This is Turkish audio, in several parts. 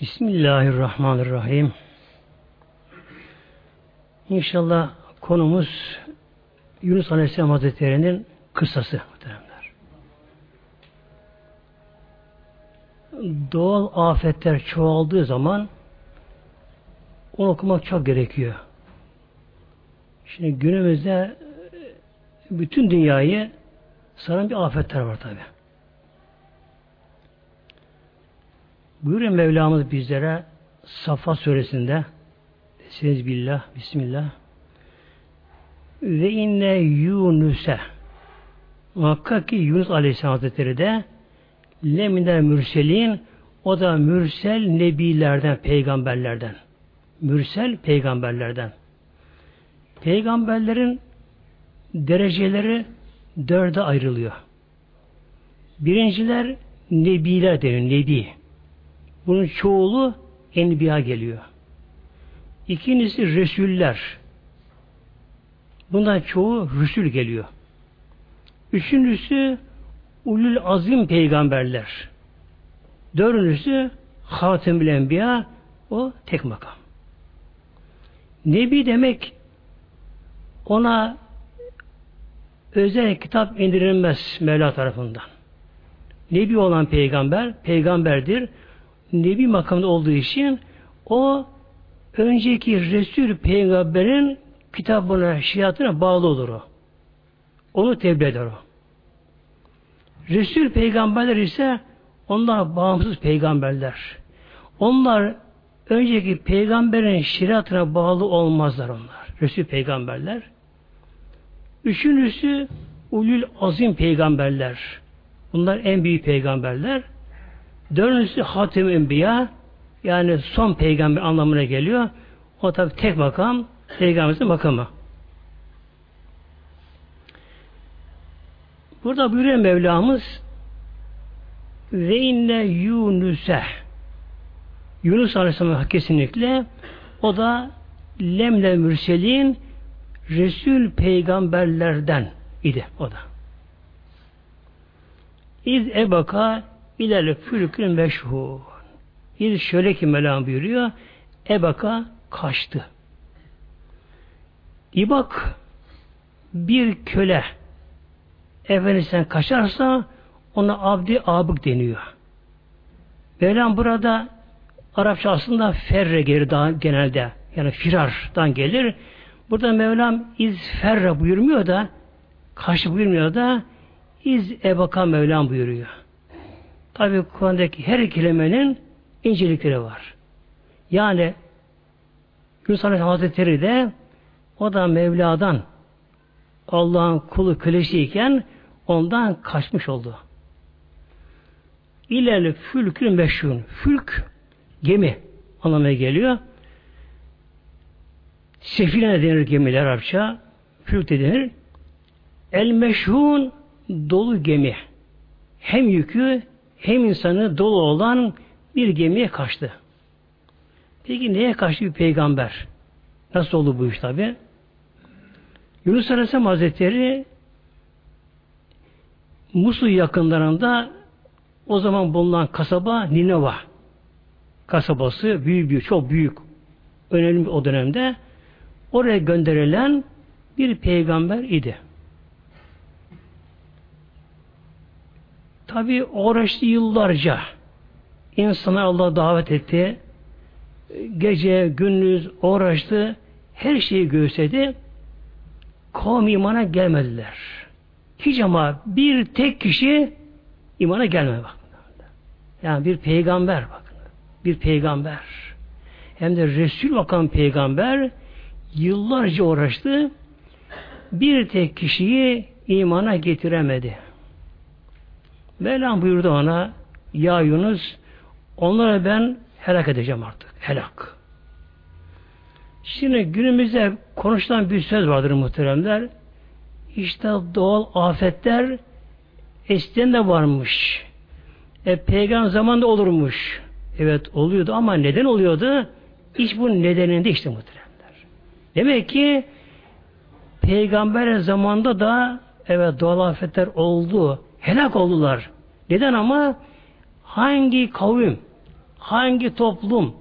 Bismillahirrahmanirrahim. İnşallah konumuz Yunus Aleyhisselam Hazretleri'nin kıssası. Doğal afetler çoğaldığı zaman onu okumak çok gerekiyor. Şimdi günümüzde bütün dünyayı saran bir afetler var tabi. Buyuruyor Mevlamız bizlere Safa suresinde Seniz billah, Bismillah ve inne Yunus'e muhakkak ki Yunus Aleyhisselam Hazretleri de leminer mürselin o da mürsel nebilerden, peygamberlerden. Mürsel peygamberlerden. Peygamberlerin dereceleri dörde ayrılıyor. Birinciler nebiler deniyor, nebi. Bunun çoğulu enbiya geliyor. İkincisi Resuller. Bundan çoğu Rüsül geliyor. Üçüncüsü Ulul Azim peygamberler. Dördüncüsü Hatemül Enbiya o tek makam. Nebi demek ona özel kitap indirilmez Mevla tarafından. Nebi olan peygamber, peygamberdir. Nebi makamında olduğu için o önceki Resul peygamberin kitabına, şiatına bağlı olur o. Onu tebliğ eder o. Resul peygamberler ise onlar bağımsız peygamberler. Onlar önceki peygamberin şeriatına bağlı olmazlar onlar. Resul peygamberler. Üçüncüsü ulul azim peygamberler. Bunlar en büyük peygamberler. Dördüncüsü hatem enbiya yani son peygamber anlamına geliyor. O tabi tek makam peygamberin makamı. Burada buyuruyor Mevlamız ve inne Yunus'e Yunus Aleyhisselam kesinlikle o da lemle mürselin Resul peygamberlerden idi o da. İz ebaka ilerle fülkün meşhur. İz şöyle ki Mevlam buyuruyor ebaka kaçtı. İbak bir köle Efendisinden kaçarsa ona abdi abık deniyor. Mevlam burada Arapça aslında ferre geri daha genelde yani firardan gelir. Burada Mevlam iz ferre buyurmuyor da kaç buyurmuyor da iz ebaka Mevlam buyuruyor. Tabi Kur'an'daki her kelimenin incelikleri var. Yani Yunus Aleyhisselam Hazretleri de o da Mevla'dan Allah'ın kulu kölesiyken ondan kaçmış oldu. İlerli fülkün meşhun. Fülk gemi anlamına geliyor. Sefine denir gemiler Arapça. Fülk de denir. El meşhun dolu gemi. Hem yükü hem insanı dolu olan bir gemiye kaçtı. Peki neye kaçtı bir peygamber? Nasıl oldu bu iş tabi? Yunus Aleyhisselam Hazretleri Musul yakınlarında o zaman bulunan kasaba Nineva kasabası büyük büyük çok büyük önemli o dönemde oraya gönderilen bir peygamber idi. Tabi uğraştı yıllarca insana Allah davet etti. Gece, gündüz uğraştı. Her şeyi göğüsledi. Kavmi imana gelmediler. Hiç ama bir tek kişi imana gelmedi bak. Yani bir peygamber bakın. Bir peygamber. Hem de Resul bakan peygamber yıllarca uğraştı. Bir tek kişiyi imana getiremedi. Mevlam buyurdu ona Ya Yunus onlara ben helak edeceğim artık. Helak. Şimdi günümüzde konuşulan bir söz vardır muhteremler. İşte doğal afetler eskiden de varmış. E, peygamber zamanında olurmuş. Evet oluyordu ama neden oluyordu? İş bunun nedeninde işte muhteremler. Demek ki peygamber zamanında da evet doğal afetler oldu. Helak oldular. Neden ama? Hangi kavim, hangi toplum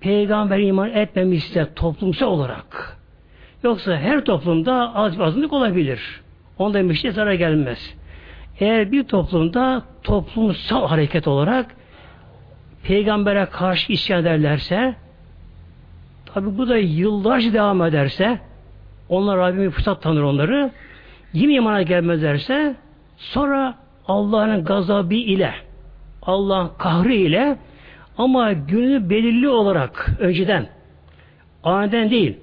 peygamber iman etmemişse toplumsal olarak yoksa her toplumda az azınlık olabilir. Onda müşteri zarar gelmez. Eğer bir toplumda toplumsal hareket olarak peygambere karşı isyan ederlerse tabi bu da yıllarca devam ederse onlar Rabbim fırsat tanır onları yine imana gelmezlerse sonra Allah'ın gazabı ile Allah'ın kahri ile ama günü belirli olarak önceden aniden değil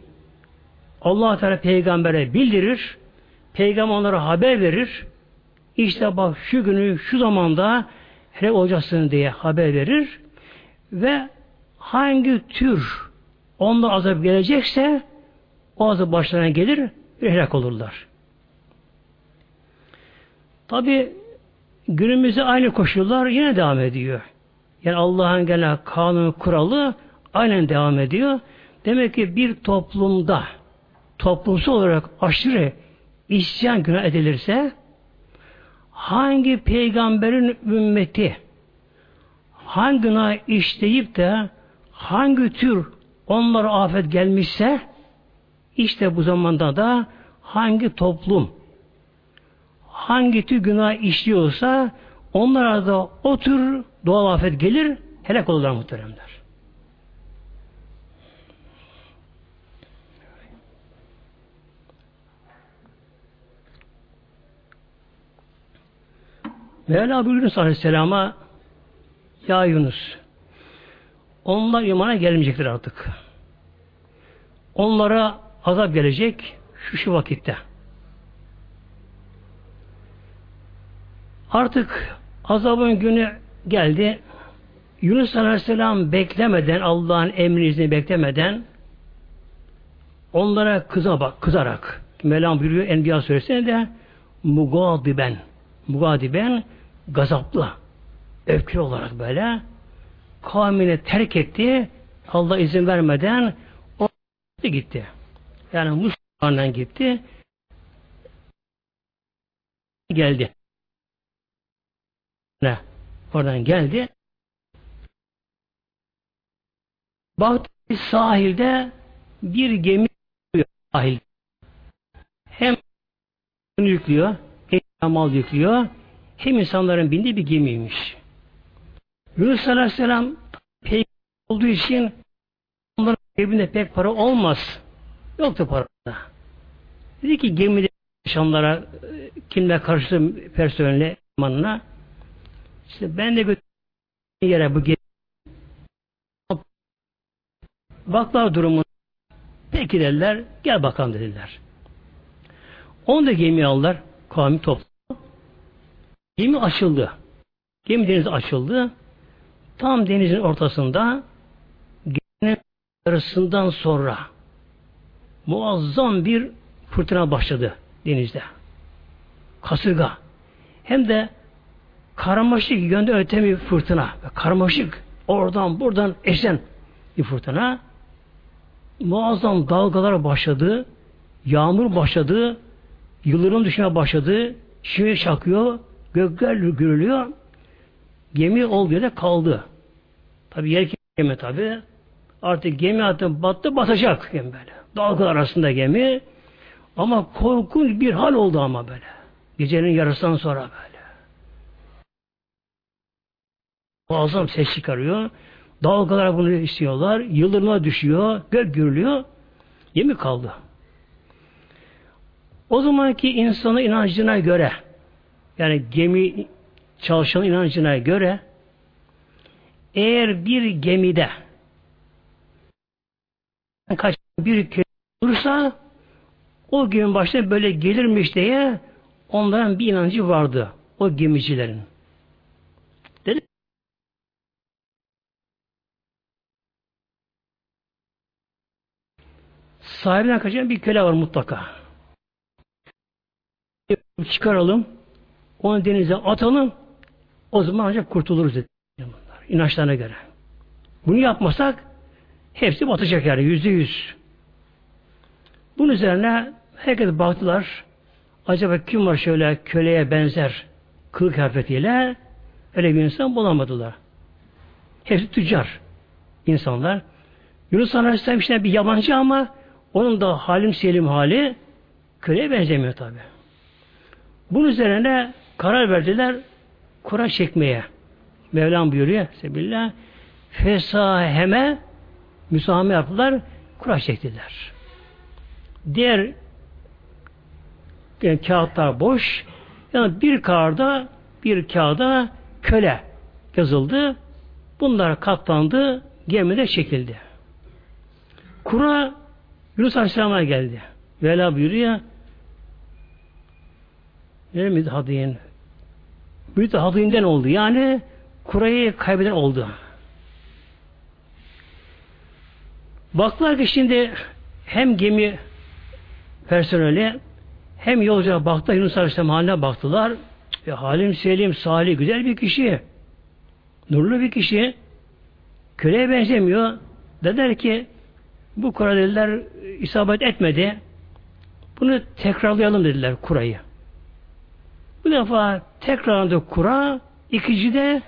Allah Teala peygambere bildirir peygamber haber verir işte bak şu günü şu zamanda hele olacaksın diye haber verir ve hangi tür onlar azap gelecekse o azap başlarına gelir bir helak olurlar. Tabi günümüzde aynı koşullar yine devam ediyor. Yani Allah'ın gelen kanun kuralı aynen devam ediyor. Demek ki bir toplumda toplumsal olarak aşırı isyan günah edilirse hangi peygamberin ümmeti hangi günah işleyip de hangi tür onlara afet gelmişse işte bu zamanda da hangi toplum hangi tür günah işliyorsa onlara da o tür doğal afet gelir helak olurlar muhteremler. Mevla buyuruyor Aleyhisselam'a Ya Yunus onlar imana gelmeyecektir artık. Onlara azap gelecek şu şu vakitte. Artık azabın günü geldi. Yunus Aleyhisselam beklemeden, Allah'ın emrini beklemeden onlara kıza bak, kızarak Mevlam buyuruyor Enbiya suresinde de mugadiben mugadiben gazaplı öfke olarak böyle kavmini terk etti Allah izin vermeden o gitti. Yani Müslümandan gitti geldi. Ne? Oradan geldi. Baktı sahilde bir gemi sahil. Hem yüklüyor, hem mal yüklüyor, hem insanların bindiği bir gemiymiş. Yunus Aleyhisselam peygamber olduğu için onların cebinde pek para olmaz. Yoktu para. Dedi ki gemide yaşamlara kimle karşı personeline manına işte ben de götürdüm yere bu gemi baklar durumu peki dediler gel bakalım dediler. Onu da gemi aldılar kavmi toplu. Gemi açıldı. Gemi denize açıldı. Tam denizin ortasında geminin arasından sonra muazzam bir fırtına başladı denizde. Kasırga. Hem de karmaşık yönde öten bir fırtına. Karmaşık oradan buradan esen bir fırtına. Muazzam dalgalar başladı. Yağmur başladı. Yıldırım düşmeye başladı. Şimşek çakıyor. Gökler gürülüyor. Gemi olduğu yerde kaldı. Tabi yer gemi tabi. Artık gemi artık battı batacak gemi böyle. Dalga arasında gemi. Ama korkunç bir hal oldu ama böyle. Gecenin yarısından sonra böyle. Muazzam ses çıkarıyor. Dalgalar bunu istiyorlar. Yıldırma düşüyor. Gök gürülüyor. Gemi kaldı. O zamanki insanın inancına göre yani gemi çalışan inancına göre eğer bir gemide kaç bir köy olursa o gemi başına böyle gelirmiş diye onların bir inancı vardı. O gemicilerin. Dedi. Sahibinden kaçan bir köle var mutlaka. Çıkaralım, onu denize atalım, o zaman ancak kurtuluruz dedi. İnançlarına göre. Bunu yapmasak hepsi batacak yani yüzde yüz. Bunun üzerine herkes baktılar. Acaba kim var şöyle köleye benzer kılık kıyafetiyle öyle bir insan bulamadılar. Hepsi tüccar insanlar. Yunus Aleyhisselam işte bir yabancı ama onun da halim selim hali köleye benzemiyor tabi. Bunun üzerine karar verdiler kura çekmeye. Mevlam buyuruyor Sebillah fesaheme müsahame yaptılar kura çektiler. Diğer yani kağıtlar boş. Yani bir kağıda bir kağıda köle yazıldı. Bunlar katlandı. Gemide çekildi. Kura Yunus Aleyhisselam'a geldi. Vela buyuruyor. Ne müdhadin? Müdhadinden oldu. Yani kurayı kaybeden oldu. Baktılar ki şimdi hem gemi personeli hem yolcuya baktı Yunus Aleyhisselam haline baktılar. E, halim selim, salih, güzel bir kişi. Nurlu bir kişi. Köleye benzemiyor. Dediler ki bu kura dediler isabet etmedi. Bunu tekrarlayalım dediler kurayı. Bu defa tekrarlandı kura. İkinci de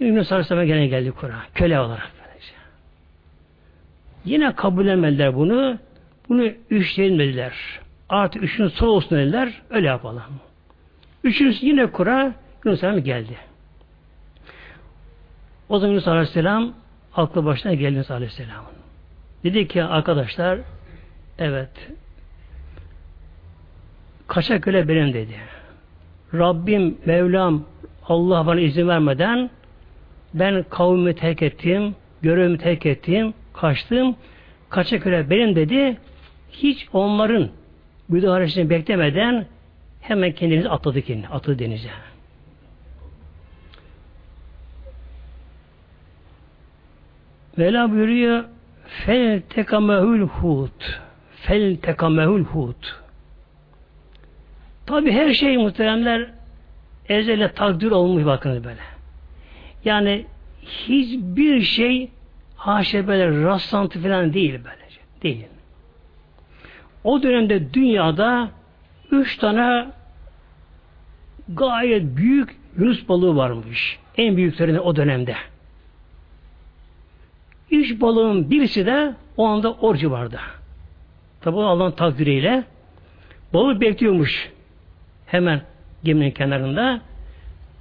Yunus Aleyhisselam'a gene geldi kura. Köle olarak. Böylece. Yine kabul etmediler bunu. Bunu üçlenmediler. Artık üçünün son olsun dediler. Öyle yapalım. Üçüncüsü yine kura Yunus Aleyhisselam geldi. O zaman Yunus Aleyhisselam aklı başına geldi Yunus Aleyhisselam'ın. Dedi ki arkadaşlar evet kaçak köle benim dedi. Rabbim, Mevlam, Allah bana izin vermeden ben kavmimi terk ettim, görevimi terk ettim, kaçtım. Kaçak köle benim dedi. Hiç onların müdahalesini beklemeden hemen kendinizi atladı kendini, atladı denize. Vela buyuruyor fel tekamehül hut fel tekamehül hut tabi her şey muhteremler ezele takdir olmuş bakın böyle. Yani hiçbir şey haşa böyle rastlantı falan değil böylece. Değil. O dönemde dünyada üç tane gayet büyük Yunus balığı varmış. En büyüklerinde o dönemde. Üç balığın birisi de o anda orcu vardı. Tabi Allah'ın takdiriyle balık bekliyormuş hemen geminin kenarında.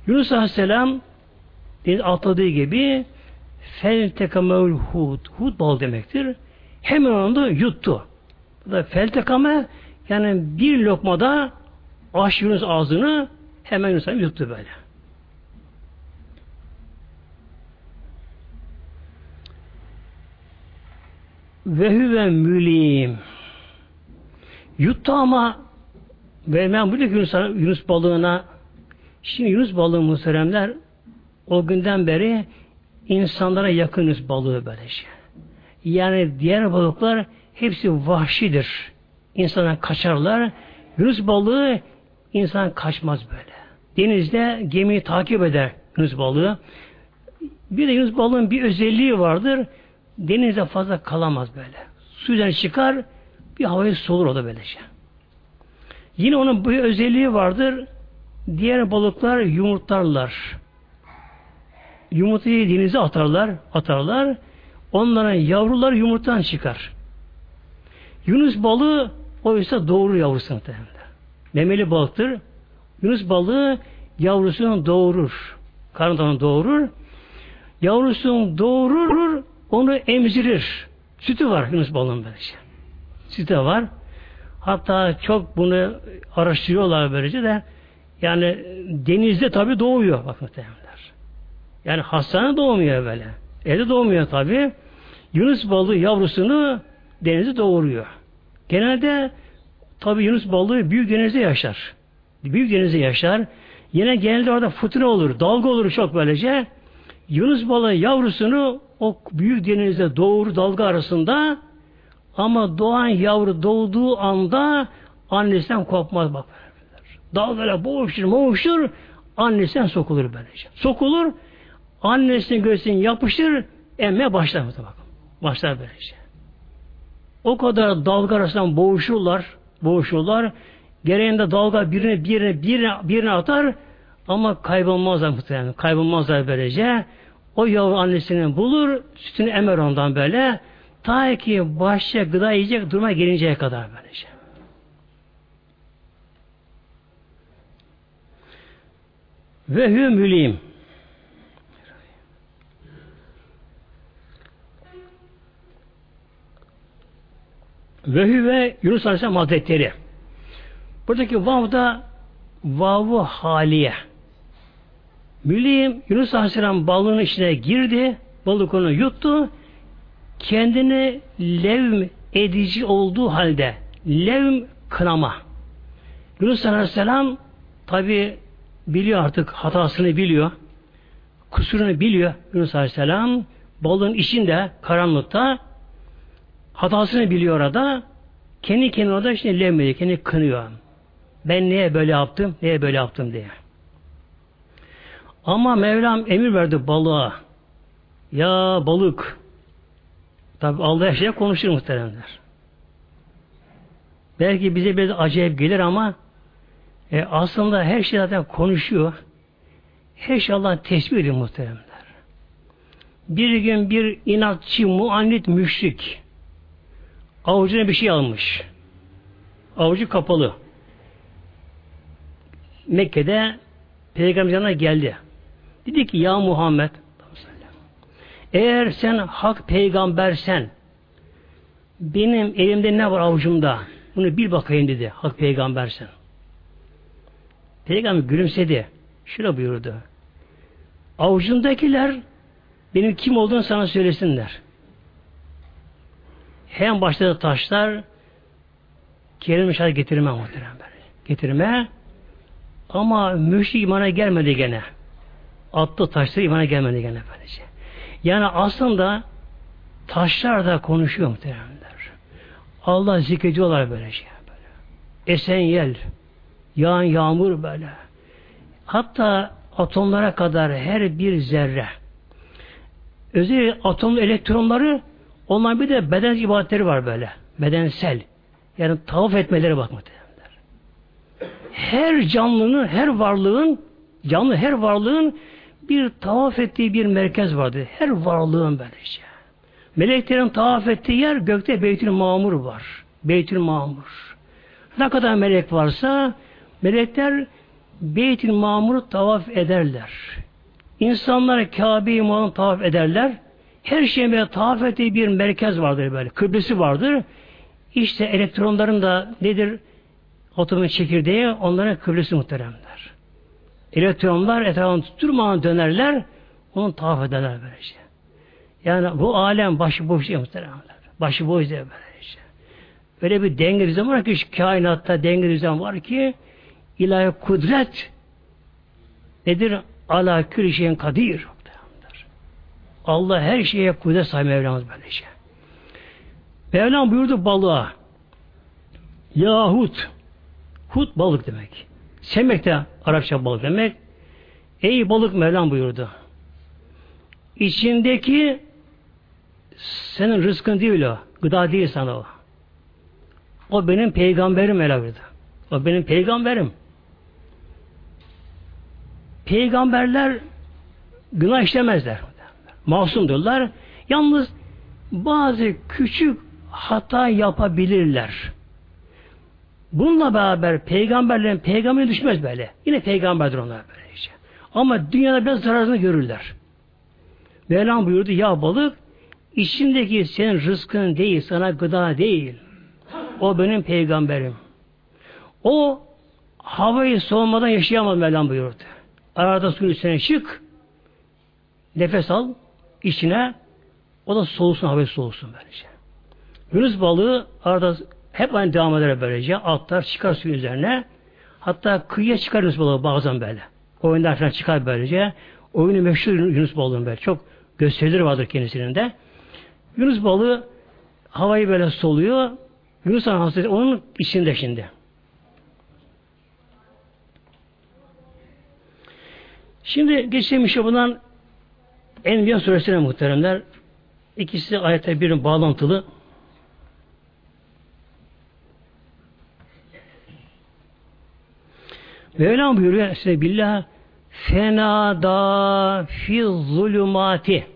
Yunus Aleyhisselam deniz atladığı gibi fel tekamel hud. Hud bal demektir. Hemen onu yuttu. Bu da fel tekame yani bir lokmada aç Yunus ağzını hemen Yunus yuttu böyle. Ve huve mülim. Yuttu ama ve ben buradaki Yunus, Yunus balığına şimdi Yunus balığı muhteremler o günden beri insanlara yakın Yunus balığı böylece. Yani diğer balıklar hepsi vahşidir. İnsanlar kaçarlar. Yunus balığı insan kaçmaz böyle. Denizde gemiyi takip eder Yunus balığı. Bir de Yunus balığın bir özelliği vardır. Denizde fazla kalamaz böyle. Su çıkar, bir havayı solur o da böylece. Yine onun bu özelliği vardır. Diğer balıklar yumurtlarlar. Yumurtayı denize atarlar, atarlar. Onların yavrular yumurtadan çıkar. Yunus balığı o ise doğurur yavrusunu. Memeli balıktır. Yunus balığı yavrusunu doğurur. Karnından doğurur. Yavrusunu doğurur, onu emzirir. Sütü var Yunus balığın böylece. Sütü var. Hatta çok bunu araştırıyorlar böylece de yani denizde tabi doğuyor bak muhtemelenler. Yani hastane doğmuyor böyle. Evde doğmuyor tabi. Yunus balığı yavrusunu denizde doğuruyor. Genelde tabi Yunus balığı büyük denizde yaşar. Büyük denizde yaşar. Yine genelde orada fırtına olur, dalga olur çok böylece. Yunus balığı yavrusunu o büyük denizde doğur dalga arasında ama doğan yavru doğduğu anda annesinden kopmaz bak. Dalgayla boğuşur, boğuşur, annesinden sokulur böylece. Sokulur, annesinin göğsüne yapıştır, emme başlar bak. Başlar böylece. O kadar dalga arasından boğuşurlar, boğuşurlar. Gereğinde dalga birine birine birine, birine atar ama kaybolmazlar muhtemelen. Kaybolmazlar böylece. O yavru annesini bulur, sütünü emer ondan böyle. Ta ki başça gıda yiyecek duruma gelinceye kadar böylece. Ve hü mülim. Ve hüve Yunus Aleyhisselam Hazretleri. Buradaki vav da vavu haliye. Mülim Yunus Aleyhisselam balığın içine girdi. Balık onu yuttu. Kendini levm edici olduğu halde levm kınama. Yunus Aleyhisselam tabi biliyor artık hatasını biliyor. Kusurunu biliyor Yunus Aleyhisselam. Balığın içinde karanlıkta hatasını biliyor orada. Kendi kendine orada işte levmedi, kendi kınıyor. Ben niye böyle yaptım, niye böyle yaptım diye. Ama Mevlam emir verdi balığa. Ya balık. Tabi Allah her şeye konuşur muhteremler. Belki bize biraz acayip gelir ama e, aslında her şey zaten konuşuyor. Her şey Allah'ın tesbih ediyor muhteremler. Bir gün bir inatçı, muannit müşrik avucuna bir şey almış. Avucu kapalı. Mekke'de Peygamber geldi. Dedi ki ya Muhammed eğer sen hak peygambersen benim elimde ne var avucumda? Bunu bir bakayım dedi. Hak peygambersen. Peygamber gülümsedi. Şöyle buyurdu. Avucundakiler benim kim olduğunu sana söylesinler. Hem başladı taşlar kelime şahit getirme muhtemelen. Getirme ama müşrik imana gelmedi gene. Attı taşları imana gelmedi gene böylece. Yani aslında taşlar da konuşuyor muhtemelenler. Allah zikrediyorlar böyle şey. Böyle. Esen yel, yağan yağmur böyle. Hatta atomlara kadar her bir zerre. Özellikle atom elektronları onlar bir de beden ibadetleri var böyle. Bedensel. Yani tavaf etmeleri bak muhtemelenler. Her canlının, her varlığın canlı her varlığın bir tavaf ettiği bir merkez vardı. Her varlığın böylece. Meleklerin tavaf ettiği yer gökte Beytül Mamur var. Beytül Mamur. Ne kadar melek varsa melekler Beytül Mamur'u tavaf ederler. İnsanlar Kabe'yi Muhammed tavaf ederler. Her şeyin böyle tavaf ettiği bir merkez vardır böyle. Kıblesi vardır. İşte elektronların da nedir? Atomun çekirdeği onların kıblesi muhteremler. Elektronlar etrafını tutturmadan dönerler, onu tavaf ederler böylece. Yani bu alem başıboş değil muhteremler. Başıboş değil böylece. Öyle bir denge düzen var ki kainatta denge düzen var ki ilahi kudret nedir? Ala külü şeyin kadir. Allah her şeye kudret sahibi Mevlamız böylece. Mevlam buyurdu balığa Yahut Hut balık demek. Semek de Arapça balık demek. Ey balık Mevlam buyurdu. İçindeki senin rızkın değil o. Gıda değil sana o. O benim peygamberim Mevlam buyurdu. O benim peygamberim. Peygamberler günah işlemezler. Masumdurlar. Yalnız bazı küçük hata yapabilirler. Bununla beraber peygamberlerin peygamberi düşmez böyle. Yine peygamberdir onlar böyle işte. Ama dünyada biraz zararını görürler. Mevlam buyurdu ya balık içindeki senin rızkın değil, sana gıda değil. O benim peygamberim. O havayı soğumadan yaşayamaz Mevlam buyurdu. Arada suyun üstüne çık, nefes al, içine, o da soğusun, havayı soğusun böylece. Yunus balığı arada hep aynı devam eder böylece. Atlar çıkar suyun üzerine. Hatta kıyıya çıkar Yunus balığı bazen böyle. Oyunlar falan çıkar böylece. Oyunu meşhur Yunus balığın böyle. Çok gösterileri vardır kendisinin de. Yunus balığı havayı böyle soluyor. Yunus Hazretleri onun içinde şimdi. Şimdi geçelim işte bundan Enbiya suresine muhteremler. İkisi ayette birin bağlantılı. Mevlam buyuruyor size billah Fenada fi zulümati.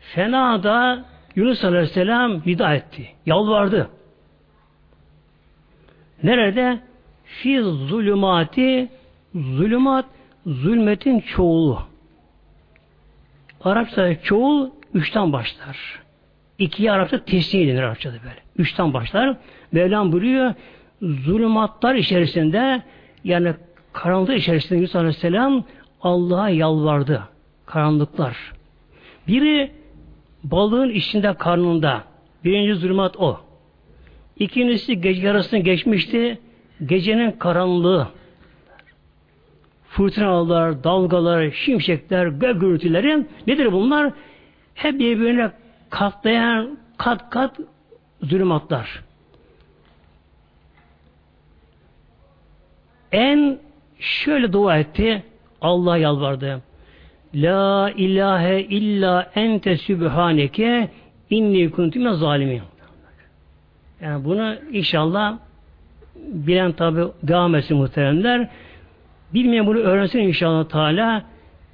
Fenada Yunus Aleyhisselam nida etti. Yalvardı. Nerede? Fi zulümati zulümat zulmetin çoğulu. Arapçada çoğul üçten başlar. İkiye Arapça tesniye denir Arapçada böyle. Üçten başlar. Mevlam buyuruyor zulümatlar içerisinde yani karanlık içerisinde Yusuf Aleyhisselam Allah'a yalvardı. Karanlıklar. Biri balığın içinde karnında. Birinci zulümat o. İkincisi gece yarısını geçmişti. Gecenin karanlığı. Fırtınalar, dalgalar, şimşekler, gök gürültüleri nedir bunlar? Hep birbirine katlayan kat kat zulümatlar. En şöyle dua etti. Allah yalvardı. La ilahe illa ente sübhaneke inni kuntum zalimin. Yani bunu inşallah bilen tabi devam etsin muhteremler. Bilmeyen bunu öğrensin inşallah Teala.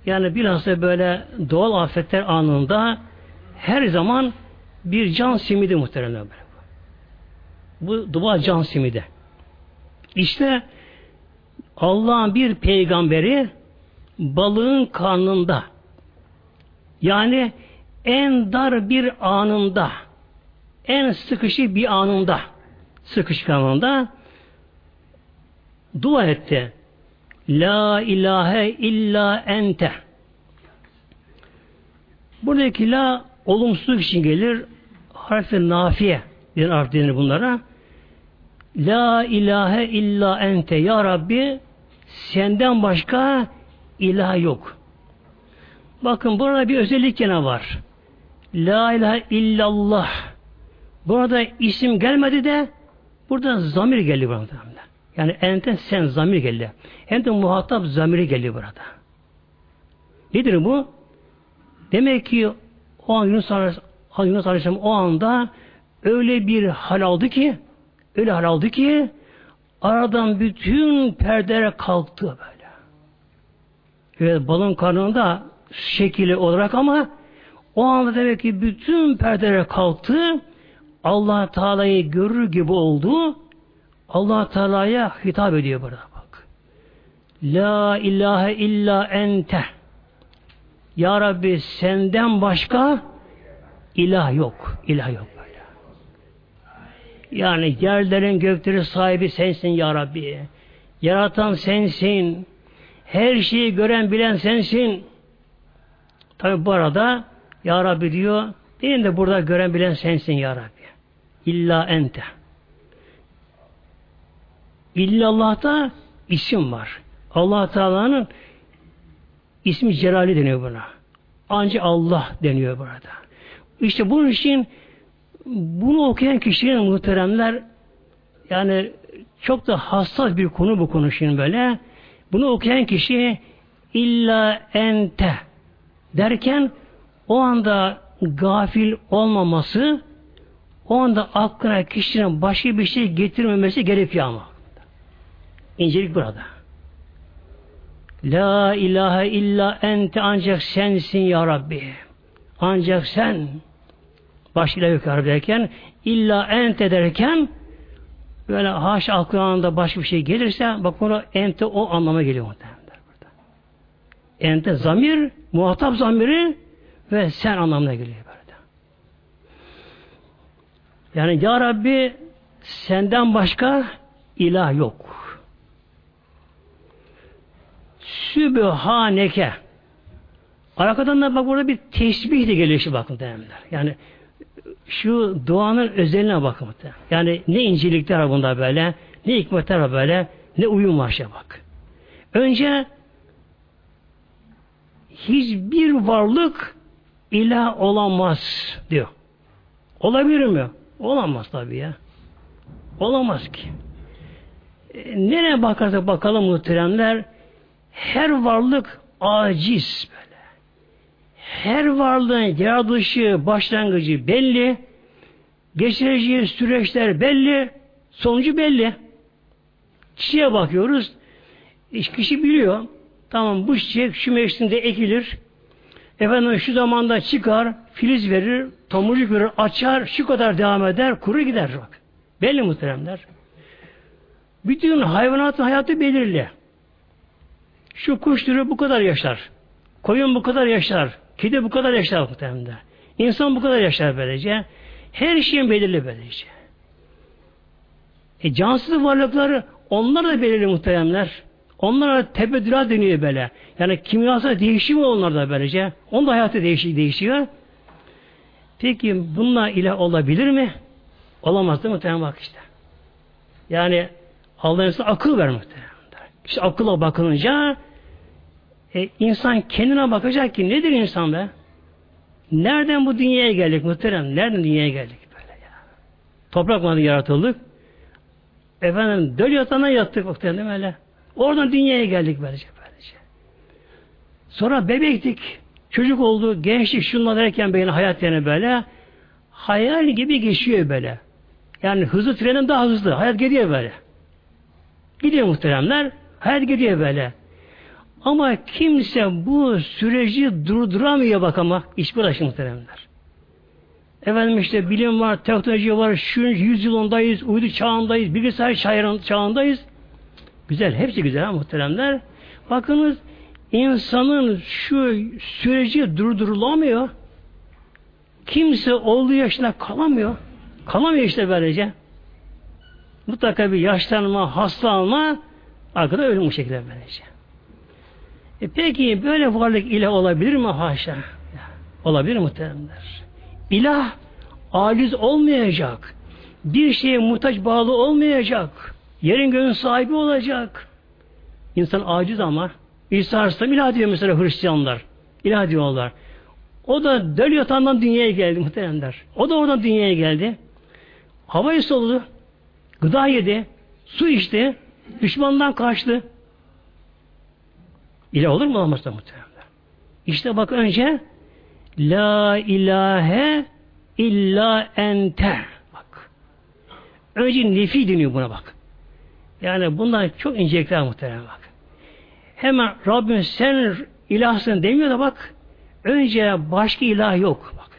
Yani bilhassa böyle doğal afetler anında her zaman bir can simidi muhteremler. Bu dua can simidi. İşte Allah'ın bir peygamberi balığın karnında yani en dar bir anında en sıkışık bir anında sıkışık anında dua etti. La ilahe illa ente. Buradaki la olumsuzluk için gelir. Harfi nafiye bir harf denir bunlara. La ilahe illa ente. Ya Rabbi senden başka ilah yok. Bakın burada bir özellik gene var. La ilahe illallah. Burada isim gelmedi de burada zamir geldi burada. Yani enten sen zamir geldi. Hem de muhatap zamiri geldi burada. Nedir bu? Demek ki o an Yunus, Yunus Aleyhisselam o anda öyle bir hal aldı ki öyle hal aldı ki aradan bütün perdeler kalktı böyle. Evet balın karnında şekili olarak ama o anda demek ki bütün perdeler kalktı. Allah Teala'yı görür gibi oldu. Allah Teala'ya hitap ediyor burada bak. La ilahe illa ente. Ya Rabbi senden başka ilah yok. İlah yok. Yani yerlerin göklerin sahibi sensin ya Rabbi. Yaratan sensin. Her şeyi gören bilen sensin. Tabi bu arada Ya Rabbi diyor benim de burada gören bilen sensin Ya Rabbi. İlla ente. İllallah'ta isim var. allah Teala'nın ismi Celali deniyor buna. Ancak Allah deniyor burada. İşte bunun için bunu okuyan kişilerin muhteremler yani çok da hassas bir konu bu konu şimdi böyle. Bunu okuyan kişi illa ente derken o anda gafil olmaması o anda aklına kişinin başka bir şey getirmemesi gerekiyor ama. İncelik burada. La ilahe illa ente ancak sensin ya Rabbi. Ancak sen başıyla yukarı derken illa ente derken böyle haş aklına başka bir şey gelirse bak onu ente o anlama geliyor muhtemelen. Ente zamir, muhatap zamiri ve sen anlamına geliyor burada. Yani Ya Rabbi senden başka ilah yok. Sübhaneke. Arkadan da bak burada bir tesbih de geliyor şu bakın değerliler. Yani şu duanın özeline bakın. Yani ne incelikler var bunda böyle, ne hikmetler var böyle, ne uyum var şey bak. Önce hiçbir varlık ilah olamaz diyor. Olabilir mi? Olamaz tabii ya. Olamaz ki. E, nereye bakarsak bakalım muhteremler her varlık aciz böyle. Her varlığın yaratılışı, başlangıcı belli. Geçireceği süreçler belli. Sonucu belli. Kişiye bakıyoruz. Kişi biliyor. Tamam bu çiçek şu mevsimde ekilir. Efendim şu zamanda çıkar, filiz verir, tomurcuk verir, açar, şu kadar devam eder, kuru gider bak. Belli muhteremler. Bütün hayvanatın hayatı belirli. Şu kuş türü bu kadar yaşar. Koyun bu kadar yaşar. Kedi bu kadar yaşar muhtemelen. İnsan bu kadar yaşar böylece. Her şeyin belirli böylece. E, cansız varlıkları onlar da belirli muhteremler. Onlar da tebedülat dönüyor böyle. Yani kimyasal değişiyor onlar da böylece. Onun da hayatı değişik değişiyor. Peki bununla ilah olabilir mi? Olamaz değil mi muhtemelen bak işte. Yani Allah'ın akıl vermek İşte akılla bakılınca e, insan kendine bakacak ki nedir insan be? Nereden bu dünyaya geldik muhterem? Nereden dünyaya geldik böyle ya? Toprakla yaratıldık. Efendim döl yatağına yattık muhterem öyle? Oradan dünyaya geldik böylece böylece. Sonra bebektik. Çocuk oldu, gençlik şunlar derken beyin hayat yani böyle hayal gibi geçiyor böyle. Yani hızlı trenin daha hızlı. Hayat gidiyor böyle. Gidiyor muhteremler. Hayat gidiyor böyle. Ama kimse bu süreci durduramıyor bak ama iş bırakın muhteremler. Efendim işte bilim var, teknoloji var, şu yüzyılındayız, uydu çağındayız, bilgisayar çağındayız. Güzel, hepsi güzel ha muhteremler. Bakınız insanın şu süreci durdurulamıyor. Kimse olduğu yaşına kalamıyor. Kalamıyor işte böylece. Mutlaka bir yaşlanma, hastalanma arkada ölüm bu şekilde böylece. E peki böyle varlık ilah olabilir mi? Haşa. Olabilir muhteremler. İlah aciz olmayacak. Bir şeye muhtaç bağlı olmayacak. Yerin göğün sahibi olacak. İnsan aciz ama İsa Aleyhisselam ilah diyor mesela Hristiyanlar. İlah diyorlar. O da döl yatağından dünyaya geldi muhteremler. O da oradan dünyaya geldi. Havayı soludu. Gıda yedi. Su içti. Düşmandan kaçtı. İlah olur mu olmaz da muhteremler. İşte bak önce La ilahe illa ente. Bak. Önce nefi deniyor buna bak. Yani bundan çok incelikler muhtemelen bak. Hemen Rabbim sen ilahsın demiyor da bak önce başka ilah yok bak.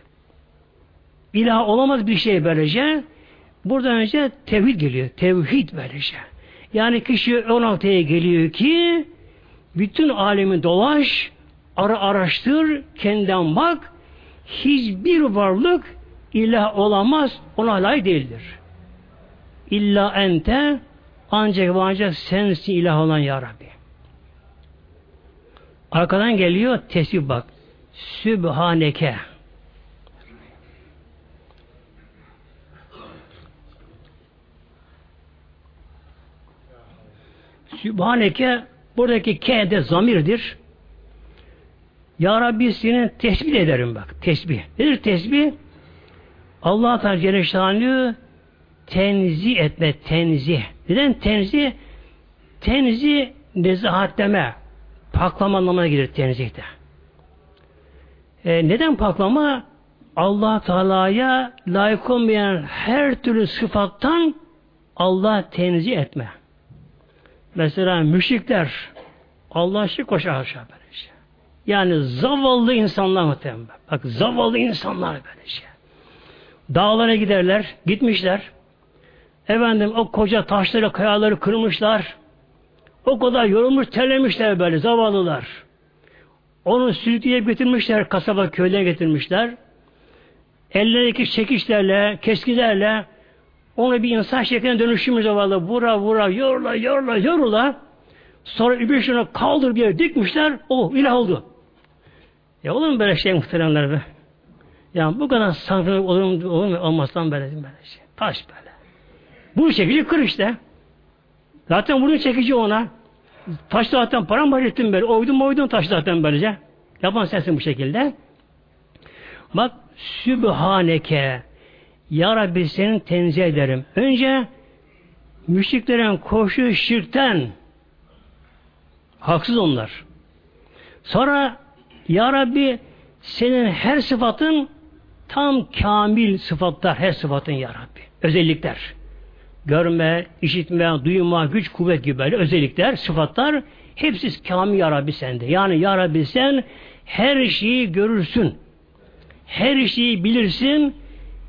İlah olamaz bir şey böylece. Buradan önce tevhid geliyor. Tevhid böylece. Yani kişi o noktaya geliyor ki bütün alemi dolaş, ara araştır, kendinden bak. Hiçbir varlık ilah olamaz, ona layık değildir. İlla ente ancak ve ancak sensin ilah olan ya Rabbi. Arkadan geliyor tesbih bak. Sübhaneke. Sübhaneke buradaki ke de zamirdir. Ya Rabbi senin tesbih ederim bak. Tesbih. Nedir tesbih? Allah Teala Celle tenzih etme, tenzih. Neden tenzih? Tenzih nezahatleme, paklama anlamına gelir tenzihte. E, neden paklama? Allah Teala'ya layık olmayan her türlü sıfattan Allah tenzih etme. Mesela müşrikler Allah şirk koşar aşağı böylece. Yani zavallı insanlar muhtemelen. Bak zavallı insanlar böylece. Dağlara giderler, gitmişler. Efendim o koca taşları, kayaları kırmışlar. O kadar yorulmuş, terlemişler böyle zavallılar. Onu sürükleyip getirmişler, kasaba köyden getirmişler. Ellerindeki çekişlerle, keskilerle onu bir insan şekline dönüştürmüş zavallı. Vura vura, yorula, yorula, yorula. Sonra bir şunu kaldır bir yere dikmişler. O ilah oldu. Ya olur mu böyle şey muhteremler be? Yani bu kadar sanrı olur mu, olur mu olmazsan böyle, böyle şey. Taş böyle. Bu çekici kır işte. Zaten bunu çekici ona. Taş zaten param ettim böyle. Oydum oydum taş zaten böylece. Yapan sensin bu şekilde. Bak Sübhaneke Ya Rabbi senin tenzih ederim. Önce müşriklerin koşu şirkten haksız onlar. Sonra Ya Rabbi senin her sıfatın tam kamil sıfatlar her sıfatın Ya Rabbi. Özellikler görme, işitme, duyma, güç, kuvvet gibi böyle özellikler, sıfatlar Hepsi kamil Ya Rabbi sende. Yani Ya Rabbi sen her şeyi görürsün. Her şeyi bilirsin.